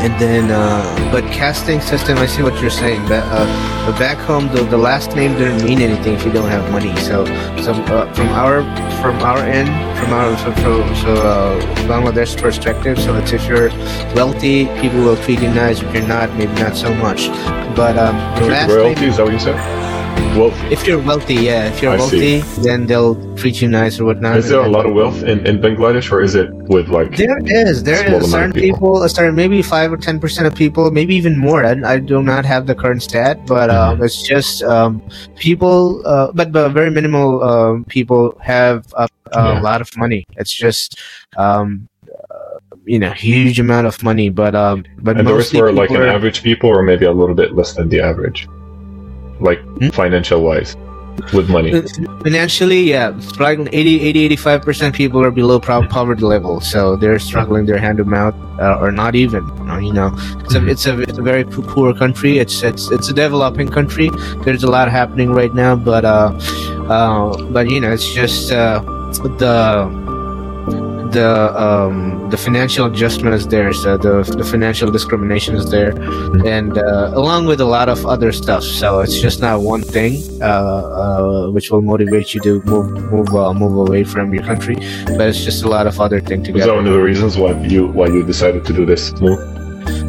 and then uh, but casting system i see what you're saying but, uh, but back home the, the last name didn't mean anything if you don't have money so so uh, from our from our end from our so, so, uh, bangladesh perspective so it's if you're wealthy people will treat you nice if you're not maybe not so much but um the last royalty name, is that what you said wealthy. If you're wealthy, yeah. If you're I wealthy, see. then they'll treat you nice or whatnot. Is there a lot of wealth in, in Bangladesh, or is it with like? There is. There is certain people, people certain maybe five or ten percent of people, maybe even more. I, I do not have the current stat, but um, mm-hmm. it's just um, people. Uh, but, but very minimal um, people have a, a yeah. lot of money. It's just um, you know huge amount of money but um but and those were like an average people or maybe a little bit less than the average like hmm? financial wise with money. Uh, financially yeah. Struggling 80 80 85 percent people are below poverty level so they're struggling their hand to mouth uh, or not even you know it's a, mm-hmm. it's a it's a very poor country. It's it's it's a developing country. There's a lot happening right now but uh uh but you know it's just uh the the um, the financial adjustment is there, so the the financial discrimination is there, mm-hmm. and uh, along with a lot of other stuff. So it's just not one thing uh, uh, which will motivate you to move move uh, move away from your country, but it's just a lot of other things together. Is that one of the reasons why you why you decided to do this move?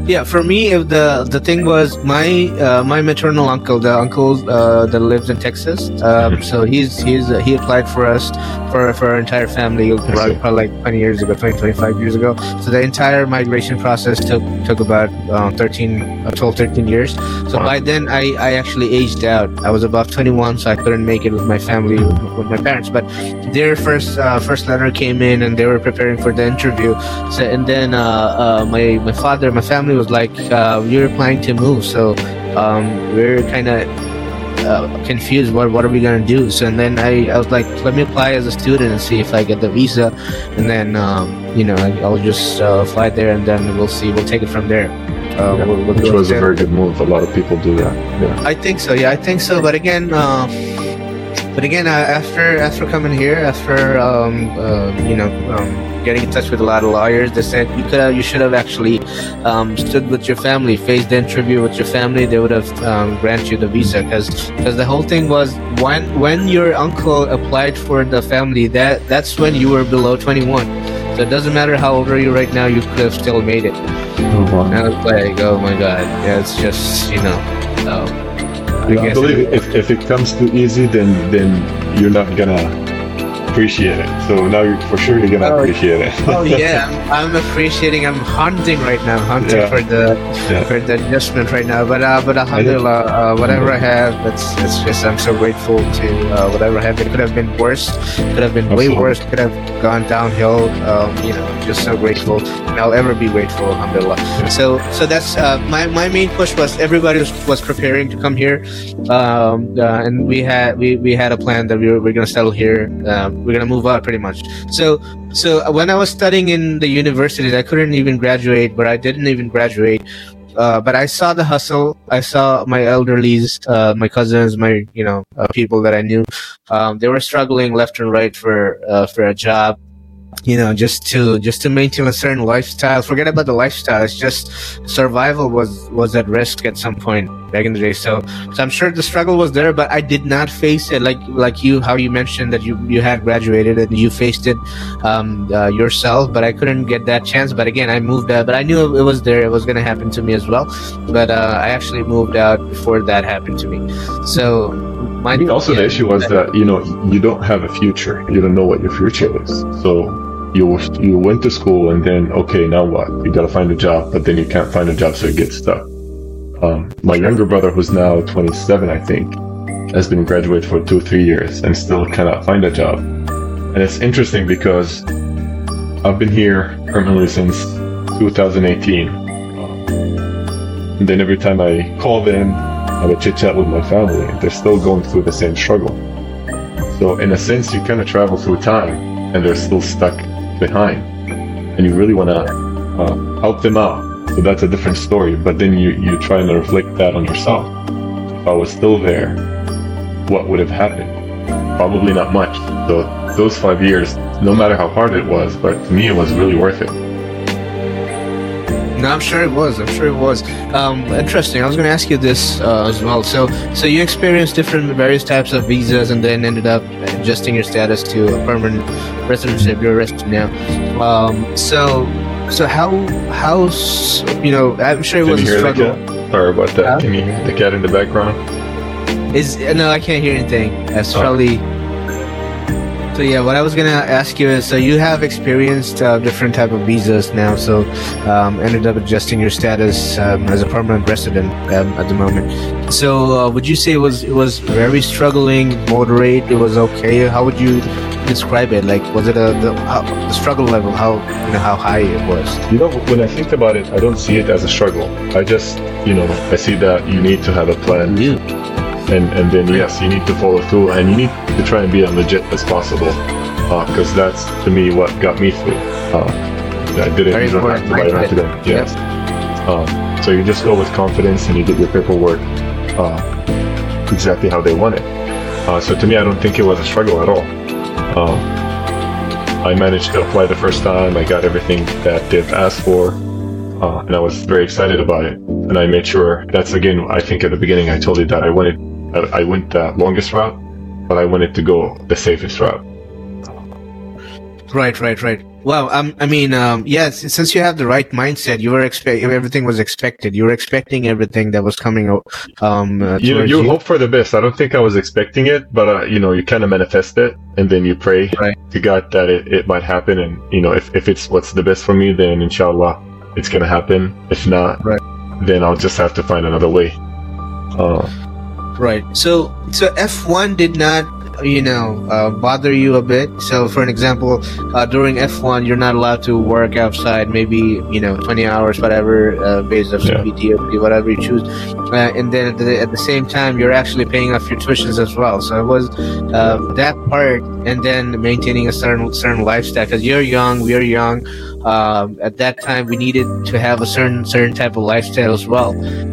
Yeah, for me, if the the thing was my uh, my maternal uncle, the uncle uh, that lives in Texas. Um, so he's he's uh, he applied for us for for our entire family probably, probably like 20 years ago, 20 25 years ago. So the entire migration process took took about uh, 13, uh, 12, 13 years. So wow. by then, I I actually aged out. I was about 21, so I couldn't make it with my family with my parents. But their first uh, first letter came in, and they were preparing for the interview. So and then my my father, my family family was like, uh, "We were planning to move, so um, we are kind of uh, confused. What what are we gonna do?" So and then I, I was like, "Let me apply as a student and see if I get the visa, and then um, you know I, will just uh, fly there, and then we'll see. We'll take it from there." Uh, yeah, we'll, we'll which was a very good move. A lot of people do that. Yeah. I think so. Yeah, I think so. But again, uh, but again, uh, after after coming here, after um, uh, you know um, getting in touch with a lot of lawyers, they said you could have, you should have actually um, stood with your family, faced the interview with your family. They would have um, granted you the visa because because the whole thing was when when your uncle applied for the family, that that's when you were below 21. So it doesn't matter how old are you right now, you could have still made it. Oh, wow. And I was like, oh my god, yeah, it's just you know. Um, I, I believe if, if it comes too easy, then then you're not gonna appreciate it. So now you're, for sure you're gonna oh, appreciate it. oh yeah, I'm, I'm, appreciating. I'm hunting right now, hunting yeah. for the yeah. for the adjustment right now. But uh, but alhamdulillah, uh, whatever I have, it's it's just I'm so grateful to uh, whatever I have. It could have been worse, could have been Absolutely. way worse, could have gone downhill. Um, you know, just so grateful, and I'll ever be grateful, alhamdulillah. Yeah. So so that's uh, my my main push was everybody was, was preparing to come here, um, uh, and we had we, we had a plan that we were, we are gonna settle here. Um, we're gonna move out pretty much. So so when I was studying in the universities, I couldn't even graduate, but I didn't even graduate. Uh, but I saw the hustle. I saw my elderlies, uh, my cousins, my you know uh, people that I knew. Um, they were struggling left and right for uh, for a job you know just to just to maintain a certain lifestyle. Forget about the lifestyle it's just survival was was at risk at some point back in the day. So, so i'm sure the struggle was there but i did not face it. Like like you how you mentioned that you you had graduated and you faced it um, uh, yourself but i couldn't get that chance. But again i moved out but i knew it was there it was going to happen to me as well. But uh, i actually moved out before that happened to me. So my, also the issue was that you know you don't have a future. You don't know what your future is. So you you went to school and then okay now what? You got to find a job but then you can't find a job so you get stuck. Um, my younger brother who's now 27 i think has been graduate for two three years and still cannot find a job. And it's interesting because i've been here permanently since 2018 and then every time i call them have a chit chat with my family they're still going through the same struggle so in a sense you kind of travel through time and they're still stuck behind and you really want to uh, help them out. So that's a different story. But then you, you try and reflect that on yourself. If I was still there, what would have happened? Probably not much. So those five years, no matter how hard it was, but to me it was really worth it. No, I'm sure it was. I'm sure it was. Um, interesting. I was going to ask you this uh, as well. So, so you experienced different various types of visas, and then ended up adjusting your status to a permanent residency. You're resident now. Um, so, so how how you know? I'm sure it was a struggle. Or what that? Huh? Can you hear the cat in the background? Is no, I can't hear anything. That's Oh. probably. So yeah, what I was gonna ask you is, so you have experienced uh, different type of visas now, so um, ended up adjusting your status um, as a permanent resident um, at the moment. So uh, would you say it was it was very struggling, moderate? It was okay. How would you describe it? Like, was it a the, how, the struggle level? How you know how high it was? You know, when I think about it, I don't see it as a struggle. I just, you know, I see that you need to have a plan, You and and then yes, you need to follow through, and you need to try and be as legit as possible, because that's to me what got me through. Uh, I did it. Very You have important to buy to them. Yes. Um, so you just go with confidence, and you get your paperwork uh, exactly how they want it. Uh, so to me, I don't think it was a struggle at all. Um, I managed to apply the first time. I got everything that they've asked for, uh, and I was very excited about it. And I made sure that's again. I think at the beginning I told you that I wanted, I, I went the longest route, but I wanted to go the safest route. Right, right, right. Well, um, I mean, um, yes, since you have the right mindset, you were expect everything was expected. You were expecting everything that was coming. Um, uh, You you hope for the best. I don't think I was expecting it, but uh, you know you kind of manifest it, and then you pray Right. to God that it, it might happen. And you know if, if it's what's the best for me, then inshallah it's gonna happen. If not, Right. then I'll just have to find another way. Uh, Right. So, so F one did not, you know, uh, bother you a bit. So, for an example, uh, during F one, you're not allowed to work outside. Maybe you know, 20 hours, whatever, uh, based off Yeah. CPT or whatever you choose. Uh, and then at the, at the same time, you're actually paying off your tuitions as well. So it was uh, that part, and then maintaining a certain certain lifestyle. Because you're young, we're young. Um, at that time, we needed to have a certain certain type of lifestyle as well.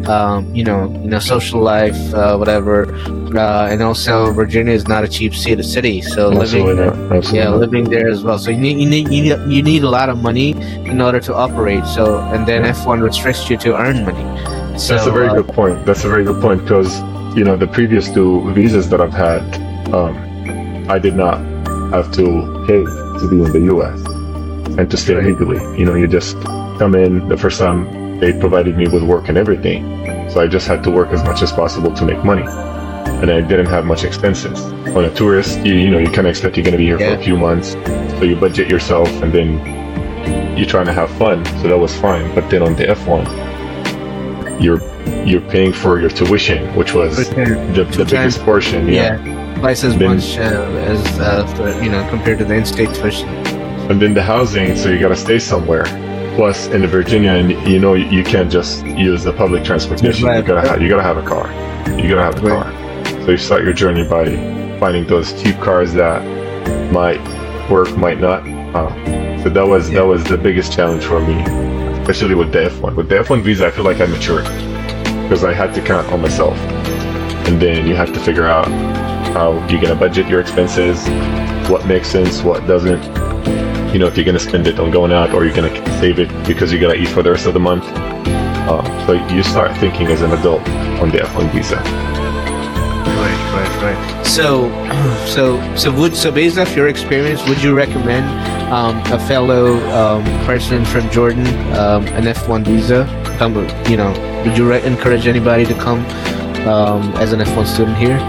Um, you know, you know, social life, uh, whatever. Uh, and also, Virginia is not a cheap city. city so absolutely living, not. Yeah, living there as well. So you need, you need you need you need a lot of money in order to operate. So and then F one restricts you to earn money. So, That's a very uh, good point. That's a very good point because you know the previous two visas that I've had, um, I did not have to pay to be in the U.S. and to stay legally. You know, you just come in. The first time they provided me with work and everything, so I just had to work as much as possible to make money, and I didn't have much expenses. On a tourist, you, you know, you kind of expect you're going to be here for a few months, so you budget yourself, and then you're trying to have fun. So that was fine. But then on the F1 you're you're paying for your tuition, which was the, the biggest portion. yeah, Yeah. twice as Then- much uh, as uh, for, you know compared to the in-state tuition. And then the housing, so you gotta stay somewhere. Plus, in the Virginia, and you know you can't just use the public transportation. You gotta ha- you gotta have a car. You gotta have a car. So you start your journey by finding those cheap cars that might work, might not. Uh, so that was that was the biggest challenge for me, especially with the F1. With the F1 visa, I feel like I matured because I had to count on myself, and then you have to figure out how you're gonna budget your expenses, what makes sense, what doesn't. You know, if you're gonna spend it on going out, or you're gonna save it because you're gonna eat for the rest of the month. Uh, so you start thinking as an adult on the F1 visa. Right, right, right. So, so, so would so based off your experience, would you recommend um, a fellow um, person from Jordan um, an F1 visa? Come, you know, would you re- encourage anybody to come um, as an F1 student here?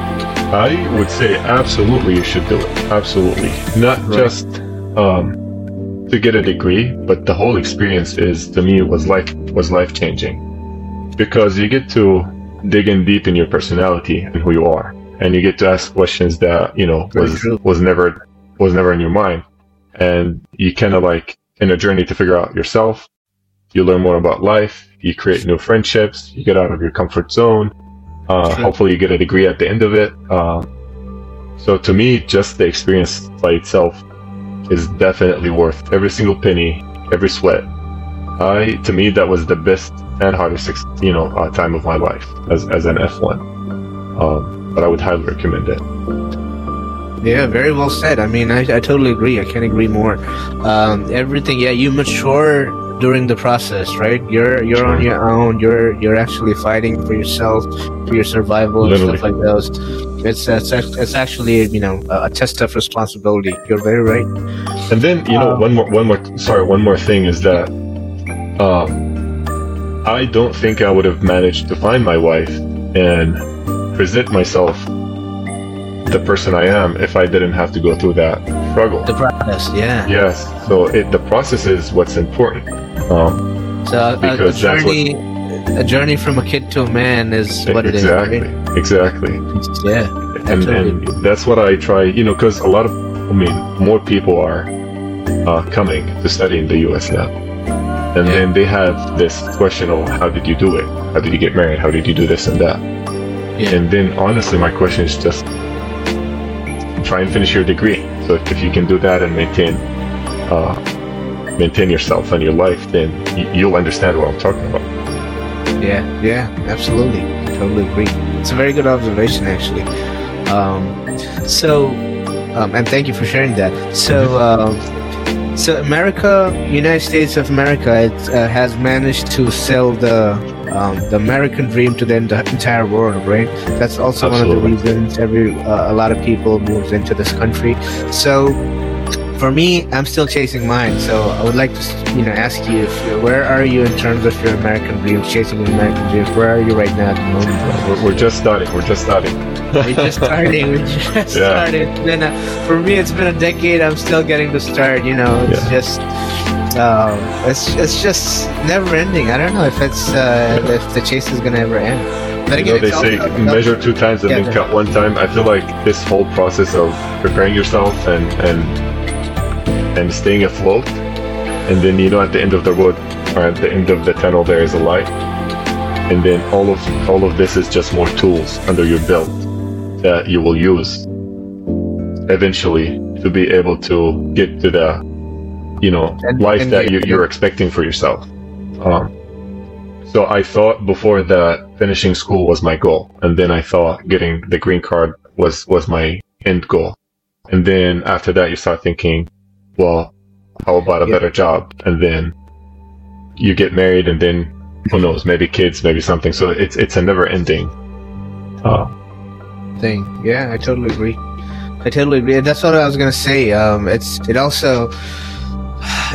I would say absolutely you should do it. Absolutely. Not Right. just um, to get a degree, but the whole experience is to me was life was life changing. Because you get to dig in deep in your personality and who you are. And you get to ask questions that, you know, was was never was never in your mind. And you kinda like in a journey to figure out yourself. You learn more about life, you create new friendships, you get out of your comfort zone. Uh, hopefully, you get a degree at the end of it. Um, so, to me, just the experience by itself is definitely worth every single penny, every sweat. I, to me, that was the best and hardest, you know, uh, time of my life as, as an F1. Um, but I would highly recommend it. Yeah, very well said. I mean, I, I totally agree. I can't agree more. Um, everything, yeah, you mature during the process, right? You're you're on your own. You're you're actually fighting for yourself, for your survival Literally. and stuff like those. It's it's it's actually you know a test of responsibility. You're very right. And then you know um, one more one more sorry one more thing is that um, I don't think I would have managed to find my wife and present myself the person I am if I didn't have to go through that struggle. The process, yeah. Yes. So it, the process is what's important. Um, so a, because a journey, what, a journey from a kid to a man is what exactly, it is. Right? Exactly. Yeah. And, and that's what I try. You know, because a lot of, I mean, more people are uh, coming to study in the U.S. now. And yeah. then they have this question of how did you do it? How did you get married? How did you do this and that? Yeah. And then honestly, my question is just try and finish your degree. So if you can do that and maintain uh, maintain yourself and your life, then you'll understand what I'm talking about. Yeah, yeah, absolutely. Totally agree. It's a very good observation, actually. Um, so, um, and thank you for sharing that. So, um, so America, United States of America, it uh, has managed to sell the um, the American dream to the entire world, right? That's also Absolutely. one of the reasons every uh, a lot of people moves into this country. So for me, I'm still chasing mine. So I would like to, you know, ask you, if, where are you in terms of your American dreams, chasing your American dreams? Where are you right now at the moment? We're, we're just starting. We're just starting. We're just starting. We just yeah. started. Then uh, for me, it's been a decade. I'm still getting the start. You know, it's yeah. just um, it's it's just never ending. I don't know if it's uh, if the chase is gonna ever end. But again, you know, they say measure two times and then cut one time. I feel like this whole process of preparing yourself and and and staying afloat, and then you know at the end of the road or at the end of the tunnel there is a light, and then all of all of this is just more tools under your belt that you will use eventually to be able to get to the you know and, life and that you, you're expecting for yourself. Um, so I thought before that finishing school was my goal, and then I thought getting the green card was was my end goal, and then after that you start thinking, well, how about a yeah. better job, and then you get married, and then who knows, maybe kids, maybe something. So it's it's a never ending uh, thing. Yeah, I totally agree. I totally agree. And that's what I was gonna say. Um, it's it also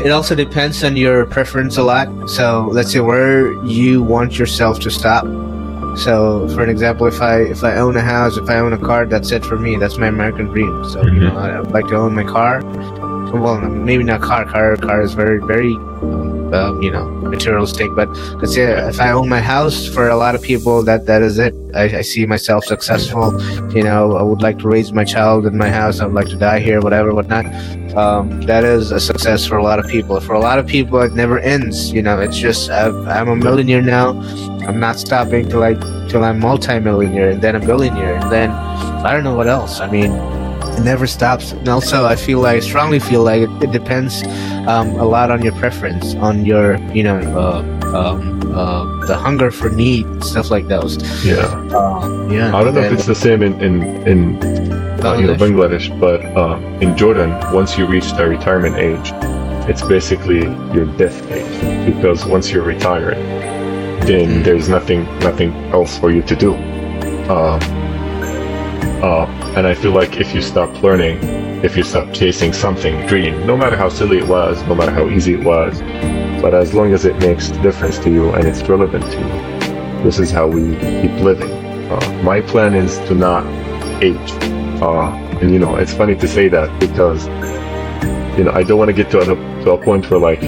it also depends on your preference a lot. So let's say where you want yourself to stop. So for an example, if I if I own a house, if I own a car, that's it for me. That's my American dream. So mm-hmm. you know, I'd like to own my car. Well, maybe not car. Car car is very very um, you know materialistic. But let's say if I own my house, for a lot of people, that that is it. I, I, see myself successful. You know, I would like to raise my child in my house. I would like to die here, whatever, whatnot. Um, that is a success for a lot of people. For a lot of people, it never ends. You know, it's just i am a millionaire now. I'm not stopping till I till I'm multi-millionaire, and then a billionaire, and then I don't know what else. I mean, it never stops. And also, I feel like, I strongly feel like it, it depends um, a lot on your preference, on your, you know, uh, um, uh, the hunger for need, stuff like those. Yeah. Uh, yeah. I don't know if it's the same in in in Bangladesh, you know, Bangladesh but uh, in Jordan, once you reach the retirement age, it's basically your death age because once you're retired, then mm. there's nothing nothing else for you to do. Um, uh, and I feel like if you stop learning, if you stop chasing something, dream, no matter how silly it was, no matter how easy it was, but as long as it makes difference to you and it's relevant to you, this is how we keep living. Uh, my plan is to not age. Uh, and you know, it's funny to say that because, you know, I don't want to get to a, to a point where like,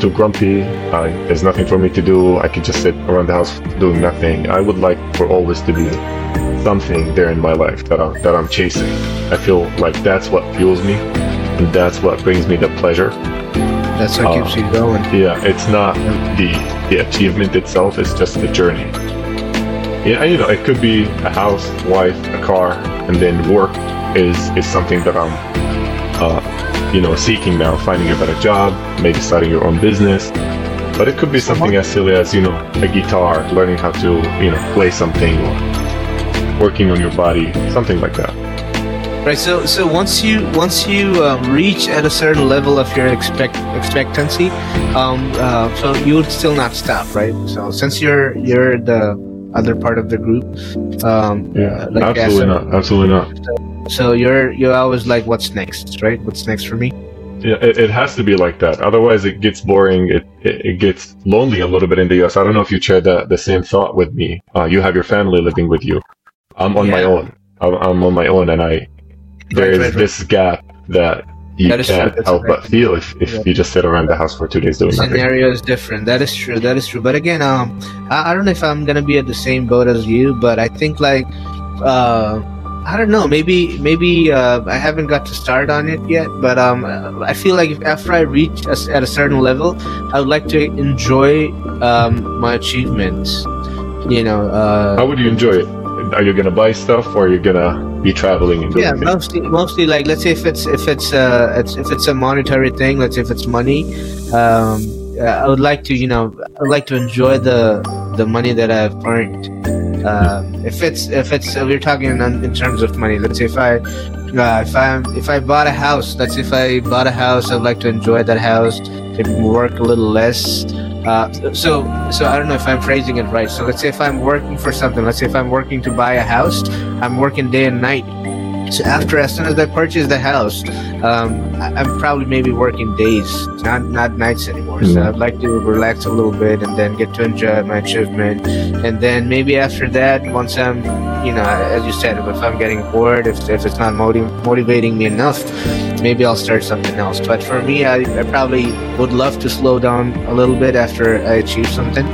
too grumpy, uh, there's nothing for me to do, I can just sit around the house doing nothing. I would like for always to be something there in my life that I'm, that I'm chasing. I feel like that's what fuels me, and that's what brings me the pleasure. That's what uh, keeps you going. Yeah, it's not the the achievement itself; it's just the journey. Yeah, you know, it could be a house, wife, a car, and then work is is something that I'm, uh, you know, seeking now, finding a better job, maybe starting your own business. But it could be something as silly as you know a guitar, learning how to you know play something, or working on your body, something like that. Right. So so once you once you um, reach at a certain level of your expect expectancy, um, uh, so you would still not stop, right? So since you're you're the other part of the group, um, yeah, like absolutely not, absolutely not. So, you're you're always like, what's next, right? What's next for me? Yeah, it, it has to be like that. Otherwise, it gets boring. It, it, it gets lonely a little bit in the U.S. I don't know if you share the the same thought with me. Uh, you have your family living with you. I'm on yeah. my own. I'm, I'm on my own, and I there's right, right, this gap that you that can't true. help but feel if, if yeah. you just sit around the house for two days doing the Scenario is different. That is true. That is true. But again, um, I, I, don't know if I'm gonna be at the same boat as you, but I think like, uh, I don't know. Maybe maybe uh, I haven't got to start on it yet, but um, I feel like if, after I reach a, at a certain level, I would like to enjoy um, my achievements. You know. Uh, How would you enjoy it? Are you gonna buy stuff, or are you gonna be traveling and doing yeah mostly mostly like let's say if it's if it's uh it's, if it's a monetary thing let's say if it's money um i would like to you know i would like to enjoy the the money that i've earned uh, if it's if it's we're talking in, in terms of money let's say if i uh, if i if i bought a house let's say if i bought a house i'd like to enjoy that house maybe work a little less uh, so, so I don't know if I'm phrasing it right. So let's say if I'm working for something, let's say if I'm working to buy a house, I'm working day and night. So after, as soon as I purchase the house, um, I'm probably maybe working days, not not nights anymore. Mm-hmm. So I'd like to relax a little bit and then get to enjoy my achievement. And then maybe after that, once I'm, you know, as you said, if I'm getting bored, if, if it's not motiv- motivating me enough, maybe I'll start something else. But for me, I, I probably would love to slow down a little bit after I achieve something.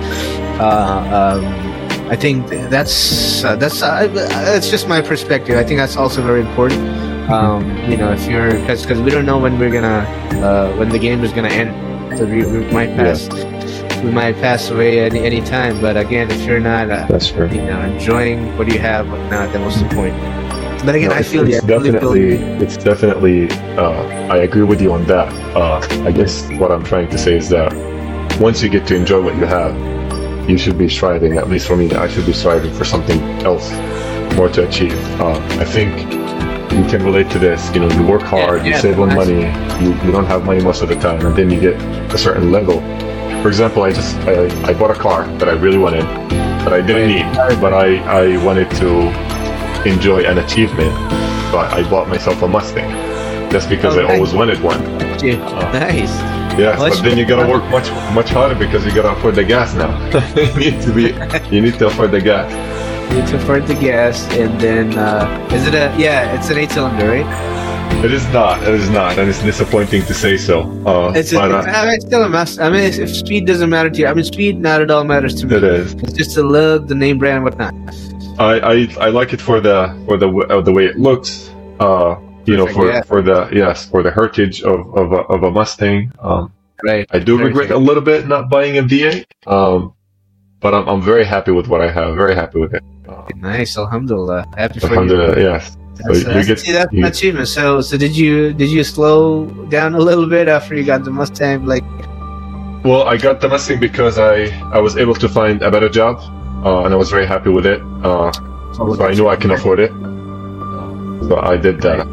Uh, um, I think that's uh, that's uh, that's just my perspective. I think that's also very important. Um, you know, if you're because because we don't know when we're gonna uh, when the game is gonna end, so we, we might pass. Yeah. We might pass away any any time, but again, if you're not, uh, that's true. You know, enjoying what you have, whatnot, then what's the point? But again, no, I feel it's, definitely, it's definitely. Uh, I agree with you on that. Uh, I guess what I'm trying to say is that once you get to enjoy what you have, you should be striving, at least for me, I should be striving for something else more to achieve. Uh, I think you can relate to this. You know, you work hard, yeah, yeah, you save on money, you, you don't have money most of the time, and then you get a certain level. For example, I just I, I bought a car that I really wanted, that I didn't need, but I, I wanted to enjoy an achievement. So I, I bought myself a Mustang just because I always wanted one. Uh, nice. Yes, but then you gotta work much much harder because you gotta afford the gas now. you need to be you need to afford the gas. You need to afford the gas, and then uh, is it a yeah? It's an eight cylinder, right? It is not. It is not, and it's disappointing to say so. Uh, it's, a, uh, I mean, it's still a mess. I mean, if speed doesn't matter to you, I mean, speed not at all matters to me. It is. It's just the look, the name brand, whatnot. I, I I like it for the for the uh, the way it looks. Uh, you know, for, yeah. for the yes, for the heritage of of a, of a Mustang. Um, right. I do very regret a little bit not buying a V8, um, but I'm I'm very happy with what I have. Very happy with it. Um, nice, Alhamdulillah. Happy for Alhamdulillah, you. Yes. So that's, that's, get, see, that's you, an achievement. So, so did you did you slow down a little bit after you got the Mustang? Like, well, I got the Mustang because I I was able to find a better job, uh, and I was very happy with it. Uh, so I knew I can afford it. So I did that.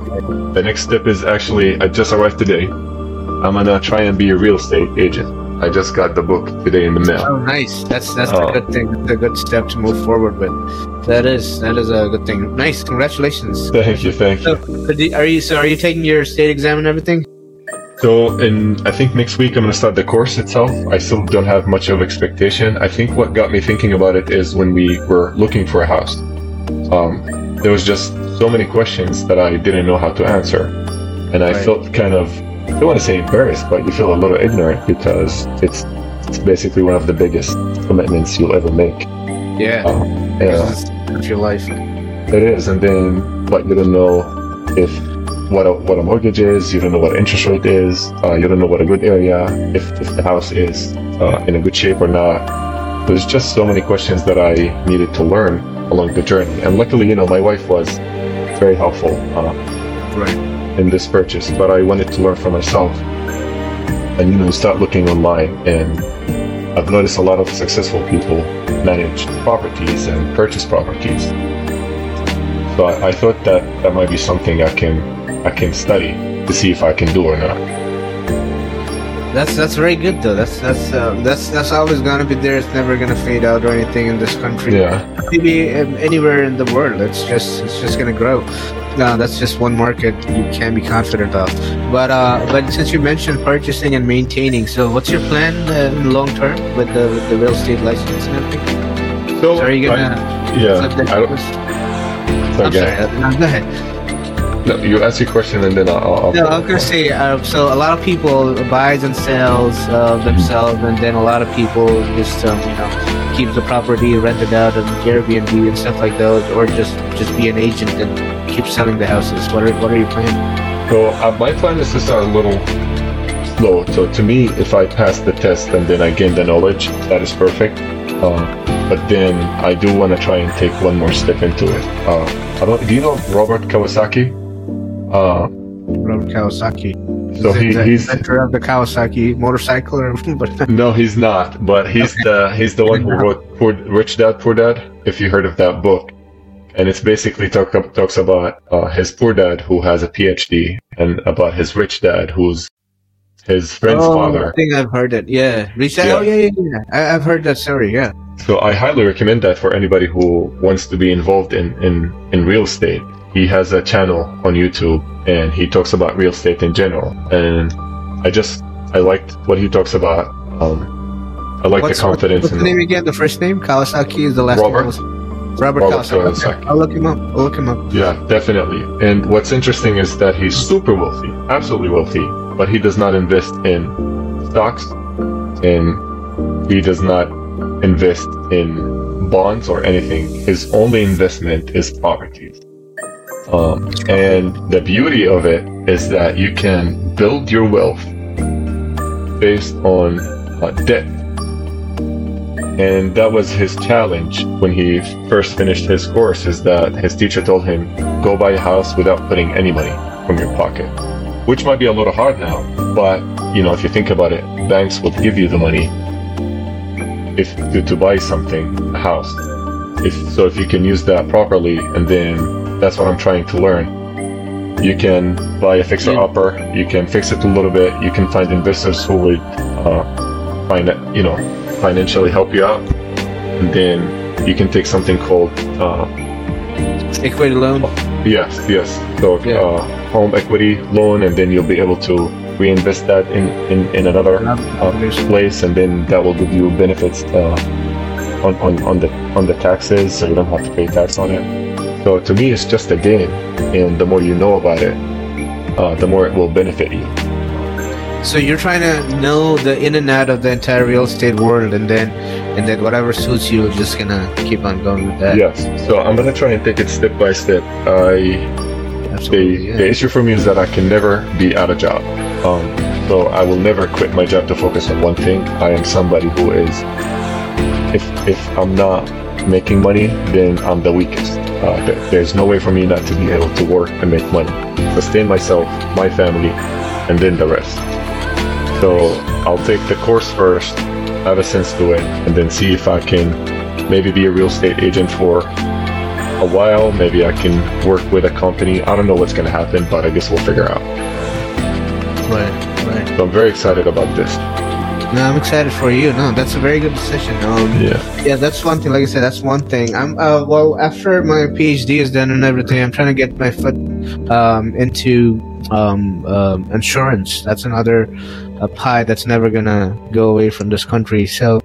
The next step is actually, I just arrived today. I'm gonna try and be a real estate agent. I just got the book today in the mail. Oh, nice. That's that's uh, a good thing. That's a good step to move forward with. That is that is a good thing. Nice. Congratulations. Thank you. Thank you. So, are you so are you taking your state exam and everything? So, in I think next week I'm gonna start the course itself. I still don't have much of expectation. I think what got me thinking about it is when we were looking for a house. Um, there was just so many questions that I didn't know how to answer. And I right. felt kind of, I don't want to say embarrassed, but you feel a little ignorant because it's, it's basically one of the biggest commitments you'll ever make. Yeah. Um, yeah. It's your life. It is. And then, but you don't know if what a, what a mortgage is, you don't know what interest rate is, uh, you don't know what a good area, if, if the house is uh, in a good shape or not. There's just so many questions that I needed to learn along the journey. And luckily, you know, my wife was very helpful uh, right. in this purchase. But I wanted to learn for myself, and you know, start looking online. And I've noticed a lot of successful people manage properties and purchase properties. So I, I thought that that might be something I can I can study to see if I can do or not. That's that's very good though. That's that's uh, that's that's always gonna be there. It's never gonna fade out or anything in this country. Yeah. Maybe um, anywhere in the world. It's just it's just gonna grow. No, that's just one market you can be confident of. But uh, but since you mentioned purchasing and maintaining, so what's your plan uh, in long term with the with the real estate license and everything? So, So are you gonna? I, yeah. I don't, so I'm again, sorry. no, go ahead. No, you ask your question and then I'll. I'll No, I was gonna say. Uh, so a lot of people buys and sells uh, themselves, and then a lot of people just um, you know keeps the property rented out on Airbnb and stuff like those, or just just be an agent and keep selling the houses. What are what are you planning? So uh, my plan is to start a little slow. So to me, if I pass the test and then I gain the knowledge, that is perfect. Uh, but then I do want to try and take one more step into it. Uh, I don't. Do you know Robert Kawasaki? Uh, Robert Kawasaki. so he, the he's inventor of the Kawasaki motorcycle, but no, he's not. But he's the he's the one who wrote Poor, Rich Dad Poor Dad. If you heard of that book, and it's basically talk, talks about uh, his poor dad who has a PhD, and about his rich dad who's his friend's oh, father. I think I've heard it. Yeah, Richard. Yeah. Oh yeah, yeah, yeah. I, I've heard that story. Yeah. So I highly recommend that for anybody who wants to be involved in, in, in real estate. He has a channel on YouTube and he talks about real estate in general. And I just I liked what he talks about. Um, I like What's, the confidence what's the name again? The first name Kawasaki is the last Robert. name. was- Robert, Robert Kawasaki. I'll look him up. I'll look him up. yeah, definitely. And what's interesting is that he's super wealthy, absolutely wealthy, but he does not invest in stocks and he does not invest in bonds or anything. His only investment is properties. Um, and the beauty of it is that you can build your wealth based on uh, debt. And that was his challenge when he first finished his course is that his teacher told him, go buy a house without putting any money from your pocket. Which might be a little hard now, but you know, if you think about it, banks will give you the money if to, to buy something, a house. If so if you can use that properly and then that's what I'm trying to learn. You can buy a fixer upper, you can fix it a little bit, you can find investors who would uh, find it, you know, financially help you out. And then you can take something called uh, Equity loan. Yes, yes. So Yeah. uh, home equity loan, and then you'll be able to reinvest that in in, in another uh, place, and then that will give you benefits uh, on, on on the on the taxes, so you don't have to pay tax on it. So to me, it's just a game, and the more you know about it, uh, the more it will benefit you. So you're trying to know the in and out of the entire real estate world, and then and then whatever suits you, you're just gonna keep on going with that. Yes. So I'm gonna try and take it step by step. I absolutely. the, yeah. the issue for me is that I can never be out of job. Um, so I will never quit my job to focus on one thing. I am somebody who is, if if I'm not making money, then I'm the weakest. Uh, th- there's no way for me not to be able to work and make money, sustain myself, my family, and then the rest. So I'll take the course first, have a sense to it, and then see if I can maybe be a real estate agent for a while. Maybe I can work with a company. I don't know what's going to happen, but I guess we'll figure out. Right, right. So I'm very excited about this. No, I'm excited for you. No, that's a very good decision. Um, Yeah. yeah, that's one thing. Like I said, that's one thing. I'm uh, well after my PhD is done and everything. I'm trying to get my foot um, into um, um, insurance. That's another uh, pie that's never gonna go away from this country. So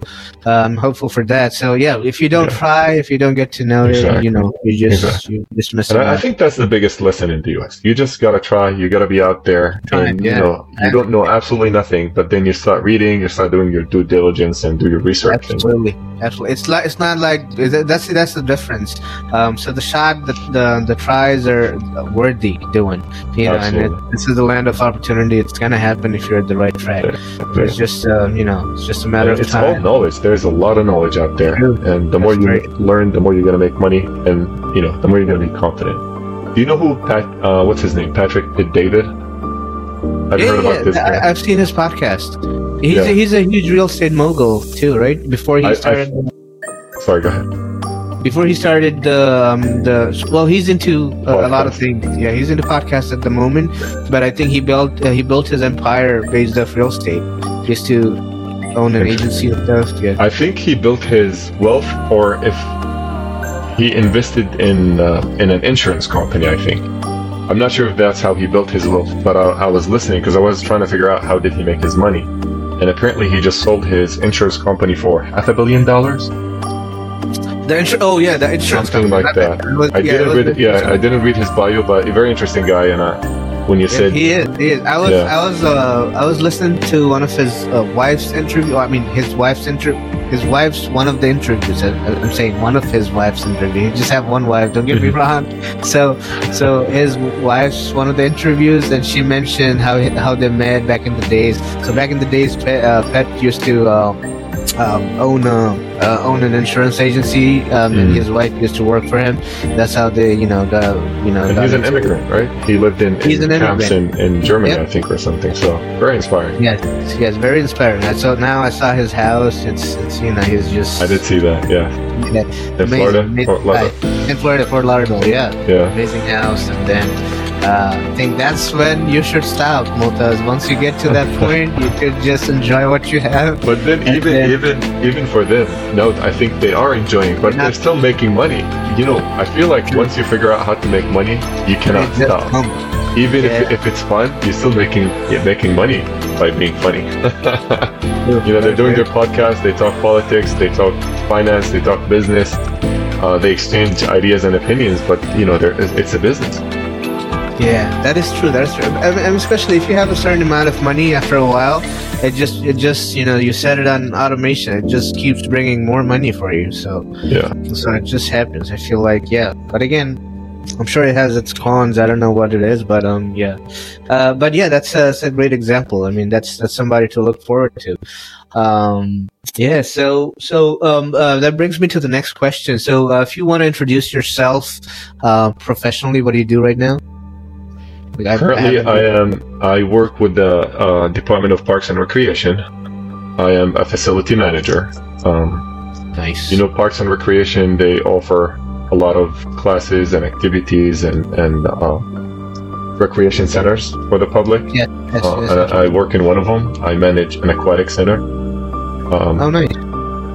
uh, I'm hopeful for that. So yeah, if you don't Yeah. try, if you don't get to know it, you know, you just Exactly. you dismiss And it. I, I think that's the biggest lesson in the US. You just gotta try. You gotta be out there, and yeah. you know you don't know absolutely nothing, but then you start reading, you start doing your due diligence and do your research. And, Absolutely, absolutely. It's like it's not like that's that's the difference. Um, so the shot, the the, the tries are worthy doing. You know, and it, this is the land of opportunity. It's gonna happen if you're at the right Yeah. It's just uh, you know, it's just a matter of it's all knowledge. There's a lot of knowledge out there, and the more you learn, the more you're gonna make money, and you know, the more you're gonna be confident. Do you know who Pat? Uh, what's his name? Patrick David. Have you Yeah, heard yeah, about this guy? I, I've seen his podcast. He's Yeah. a, he's a huge real estate mogul too, right? Before he I- I- started, Sorry, go ahead. Before he started the um, the well, he's into uh, a lot of things. Yeah, he's into podcasts at the moment, but I think he built uh, he built his empire based off real estate. Just to own an agency and stuff. Yeah. I think he built his wealth, or if he invested in uh, in an insurance company. I think. I'm not sure if that's how he built his wealth, but I, I was listening because I was trying to figure out how did he make his money, and apparently he just sold his insurance company for half a billion dollars. The oh yeah, the insurance something company. like that. Was, I yeah, didn't read it. Yeah, I didn't read his bio, but a very interesting guy. And uh, when you said he is. He is. I was. Yeah. I was. Uh, I was listening to one of his uh, wife's interview. I mean, his wife's interview. His wife's one of the interviews. I, I'm saying one of his wife's interview. He just have one wife. Don't get me wrong. So, so his wife's one of the interviews, and she mentioned how how they met back in the days. So back in the days, Pet, uh, Pet used to. Uh, um, own a, uh, own an insurance agency, um, and Mhm. his wife used to work for him. That's how they, you know, got, you know. he's an immigrant, right? He lived in, He's in an camps in, in Germany, Yep. I think, or something. So very inspiring. Yes, yes, very inspiring. I saw now. I saw his house. It's, it's you know, he's just. I did see that. Yeah, Yeah, in amazing, Florida, amazing Fort Lauderdale. In Florida, Fort Lauderdale. Yeah, Yeah. amazing house. And then uh, I think that's when you should stop, Motaz. Once you get to that point, you could just enjoy what you have. But then even then- even even for them, no, I think they are enjoying, but they're still making money. You know, I feel like once you figure out how to make money, you cannot stop. humble. Even Yeah. if, if it's fun, you're still making yeah, making money by being funny. you know, they're doing their podcast. They talk politics. They talk finance. They talk business. Uh, they exchange ideas and opinions. But you know, it's a business. Yeah, that is true. That is true. And especially if you have a certain amount of money, after a while, it just it just you know you set it on automation. It just keeps bringing more money for you. So Yeah. so it just happens. I feel like yeah, but again, I'm sure it has its cons. I don't know what it is, but um yeah, uh, but yeah, that's a, that's a great example. I mean, that's that's somebody to look forward to. Um, yeah, so so um, uh, that brings me to the next question. So uh, if you want to introduce yourself uh, professionally, what do you do right now? Like, I- Currently, I am. I work with the uh, Department of Parks and Recreation. I am a facility manager. Um, nice. you know, Parks and Recreation they offer a lot of classes and activities and and uh, recreation centers for the public. yes, yes, Uh, yes. I, I work in one of them. I manage an aquatic center. Um, oh, nice.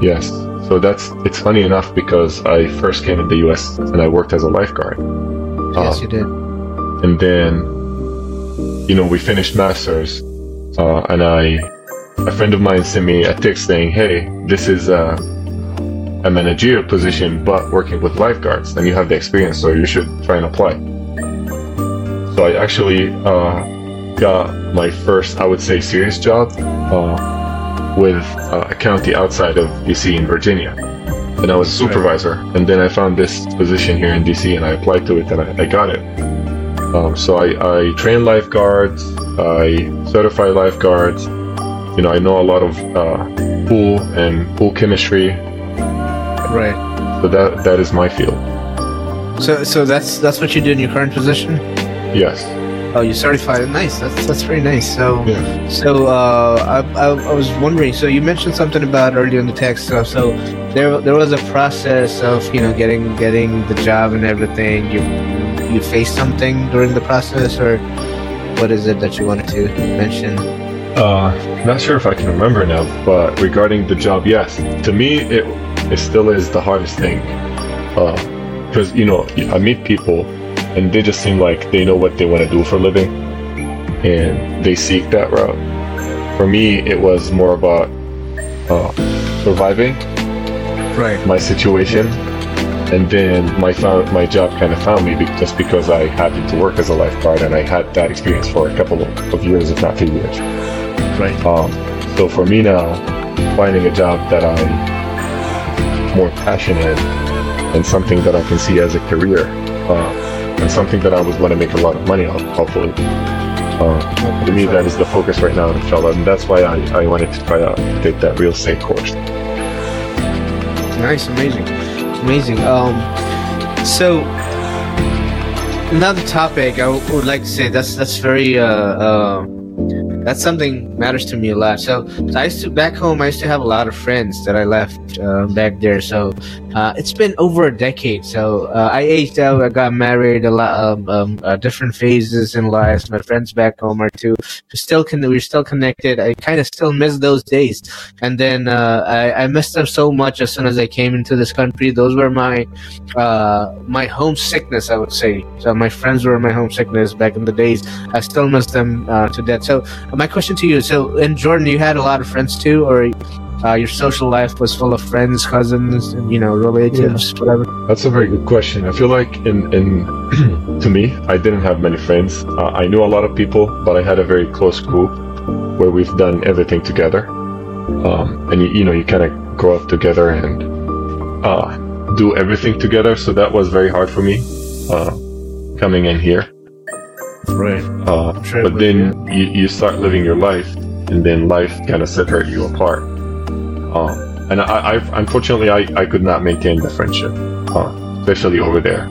Yes. So that's it's funny enough because I first came in the U.S. and I worked as a lifeguard. Yes, Uh, you did. And then you know we finished masters uh, and i a friend of mine sent me a text saying hey this is a, a managerial position but working with lifeguards and you have the experience so you should try and apply. So i actually uh, got my first i would say serious job uh, with uh, a county outside of dc in virginia. And i was a supervisor and then i found this position here in dc and i applied to it and i, I got it um, so I, I train lifeguards, I certify lifeguards. You know, I know a lot of uh, pool and pool chemistry. Right. So that that is my field. So, so that's that's what you do in your current position. Yes. Oh, you certified. Nice. That's that's very nice. So, Yeah. so uh, I, I, I was wondering. So you mentioned something about earlier in the text. stuff. so there there was a process of you know getting getting the job and everything. You you faced something during the process, or what is it that you wanted to mention? Uh, not sure if I can remember now, but regarding the job, yes. To me, it it still is the hardest thing. Because you know, I meet people, and they just seem like they know what they want to do for a living, and they seek that route. For me, it was more about uh, surviving Right. my situation, and then my found my job kind of found me be- just because I happened to work as a lifeguard and I had that experience for a couple of, years, if not two years. Right. Um, so for me now, finding a job that I'm more passionate and something that I can see as a career, uh, and something that I was going to make a lot of money on, hopefully. Uh, to me, that is the focus right now, inshallah, and that's why I, I wanted to try out take that real estate course. Nice, amazing, amazing. Um, so another topic I would like to say that's that's very uh, uh that's something matters to me a lot. So, so I used to back home. I used to have a lot of friends that I left uh, back there. So uh, it's been over a decade. So uh, I aged out. I got married. A lot of um, uh, different phases in life. My friends back home are too. We're still con- we're still connected. I kind of still miss those days. And then uh, I, I missed them so much as soon as I came into this country. Those were my uh, my homesickness. I would say. So my friends were my homesickness back in the days. I still miss them to death. So my question to you: So in Jordan, you had a lot of friends too, or uh, your social life was full of friends, cousins, and you know relatives, yeah. whatever? That's a very good question. I feel like in in to me, I didn't have many friends. Uh, I knew a lot of people, but I had a very close group where we've done everything together. Um, and you, you know, you kind of grow up together and uh, do everything together. So that was very hard for me uh, coming in here. Right. Uh, but then you, you start living your life, and then life kind of separate you apart. Uh, and I, I, unfortunately, I, I could not maintain the friendship, uh, especially over there.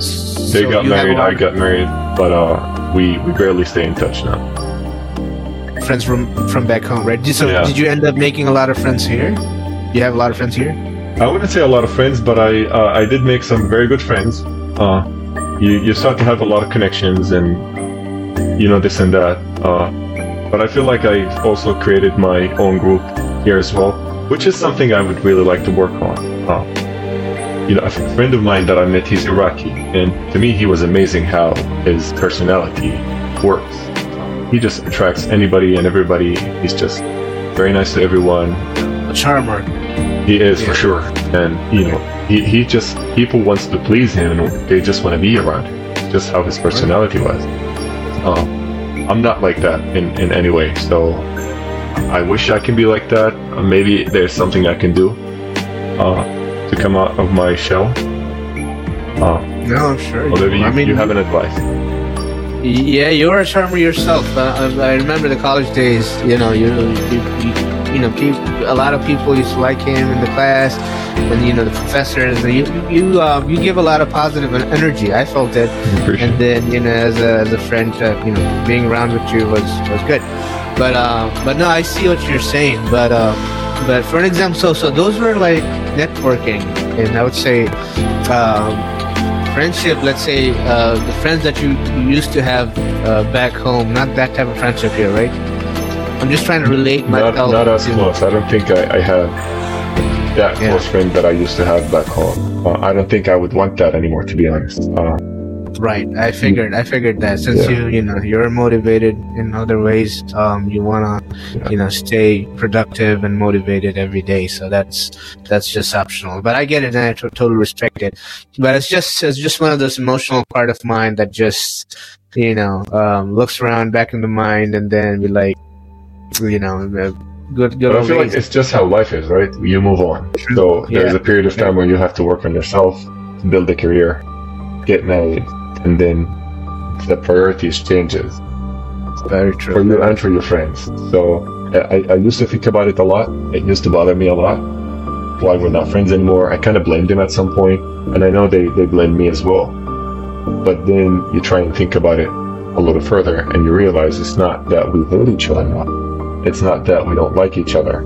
So they got married, I got married, but uh, we we barely stay in touch now. Friends from from back home, right? So yeah. did you end up making a lot of friends here? You have a lot of friends here. I wouldn't say a lot of friends, but I uh, I did make some very good friends. Uh, you you start to have a lot of connections and you know this and that. Uh, but I feel like I also created my own group here as well, which is something I would really like to work on. Uh, you know, a friend of mine that I met, he's Iraqi, and to me, he was amazing how his personality works. He just attracts anybody and everybody. He's just very nice to everyone. A charmer. He is yeah. for sure, and you know, he, he just people wants to please him and they just want to be around him. Just how his personality was. Um, I'm not like that in, in any way. So I wish I can be like that. Uh, maybe there's something I can do uh, to come out of my shell. Uh, no, I'm sure. Well, you, I mean, you have an advice. Yeah, you're a charmer yourself. Uh, I remember the college days. You know, you, you, you you know, people, a lot of people used to like him in the class, and you know, the professors. You you um, you give a lot of positive energy. I felt it, and then you know, as a, as a friend, uh, you know, being around with you was was good. But uh, but no, I see what you're saying. But uh, but for an example, so so those were like networking, and I would say. Um, friendship let's say uh, the friends that you, you used to have uh, back home not that type of friendship here right I'm just trying to relate myself. Not, not as close. I don't think I, I have that yeah. close friend that I used to have back home. Uh, I don't think I would want that anymore, to be honest. Uh, right. I figured. I figured that since yeah. you, you know, you're motivated in other ways, um, you wanna, yeah. you know, stay productive and motivated every day. So that's that's just optional. But I get it, and I t- totally respect it. But it's just it's just one of those emotional part of mine that just, you know, um, looks around back in the mind, and then be like you know, uh, good, good. I feel like it's just how life is, right? You move on. So there's yeah. a period of time where you have to work on yourself, build a career, get married, and then the priorities changes. Very true. For you and for your friends. So I, I used to think about it a lot. It used to bother me a lot. Why we're not friends anymore. I kind of blamed them at some point, and I know they, they blamed me as well. But then you try and think about it a little further, and you realize it's not that we hate each other it's not that we don't like each other.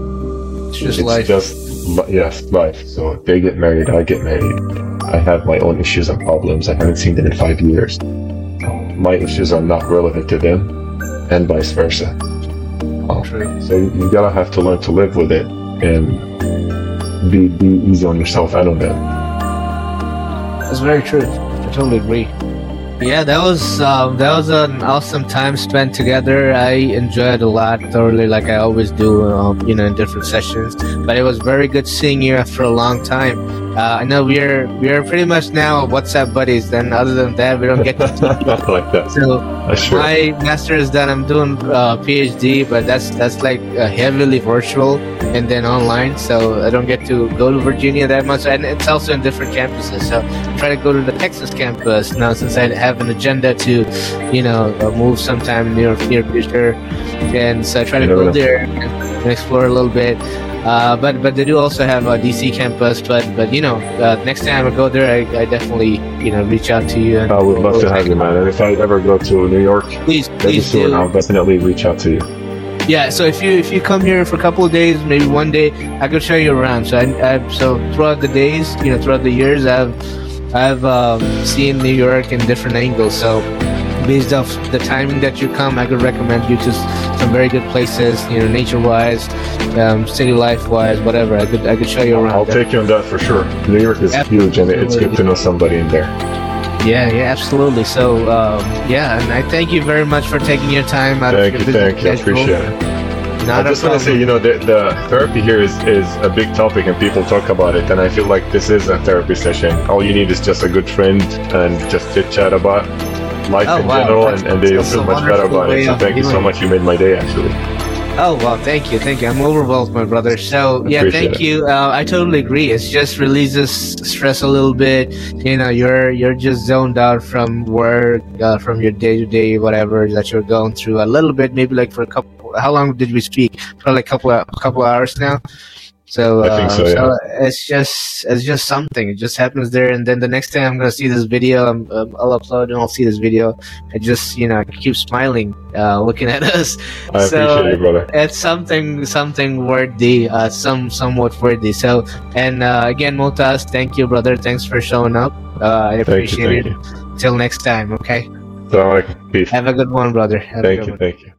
It's just it's life. just yes, life. So they get married, I get married. I have my own issues and problems. I haven't seen them in five years. My issues are not relevant to them, and vice versa. Um, so you gotta have to learn to live with it and be be easy on yourself and on them. That's very true. I totally agree. Yeah, that was um, that was an awesome time spent together. I enjoyed a lot thoroughly, like I always do, um, you know, in different sessions. But it was very good seeing you after a long time. Uh, I know we're we're pretty much now WhatsApp buddies. And other than that, we don't get to talk like that. So my master is done. I'm doing uh, PhD, but that's that's like uh, heavily virtual and then online. So I don't get to go to Virginia that much, and it's also in different campuses. So I try to go to the Texas campus now since I have an agenda to, you know, uh, move sometime near near future, and so I try to go there. And, and explore a little bit. Uh, but but they do also have a DC campus. But but you know, uh, next time I go there, I, I definitely you know reach out to you. I would love to have you, man. And if I ever go to New York, please please soon, do. I'll definitely reach out to you. Yeah, so if you if you come here for a couple of days, maybe one day, I could show you around. So I, I so throughout the days, you know, throughout the years, I've I've um, seen New York in different angles. So based off the timing that you come, I could recommend you to some very good places. You know, nature wise, um, city life wise, whatever. I could I could show you around. I'll take you on that for sure. New York is Absolutely. huge, and it's good to know somebody in there. Yeah, yeah, absolutely. So, um, yeah, and I thank you very much for taking your time out thank of your you, Thank you, I appreciate it. Not I just want to say, you know, the, the therapy here is, is a big topic and people talk about it. And I feel like this is a therapy session. All you need is just a good friend and just chit chat about life oh, in wow. general, and, and they feel much better about it. So thank you so much. You made my day, actually. Oh well, thank you, thank you. I'm overwhelmed, my brother. So yeah, thank it. you. Uh, I totally agree. It just releases stress a little bit. You know, you're you're just zoned out from work, uh, from your day to day, whatever that you're going through. A little bit, maybe like for a couple. How long did we speak? Probably a couple of, a couple of hours now. So, think so, uh, yeah. so it's just it's just something. It just happens there, and then the next time I'm gonna see this video, I'm, um, I'll upload and I'll see this video. I just you know keep smiling, uh, looking at us. I so appreciate you, brother. It's something something worthy, uh, some somewhat worthy. So, and uh, again, Motaz, thank you, brother. Thanks for showing up. Uh, I appreciate you, it. You. Till next time, okay. So, peace. Have a good one, brother. Have thank you, one. thank you.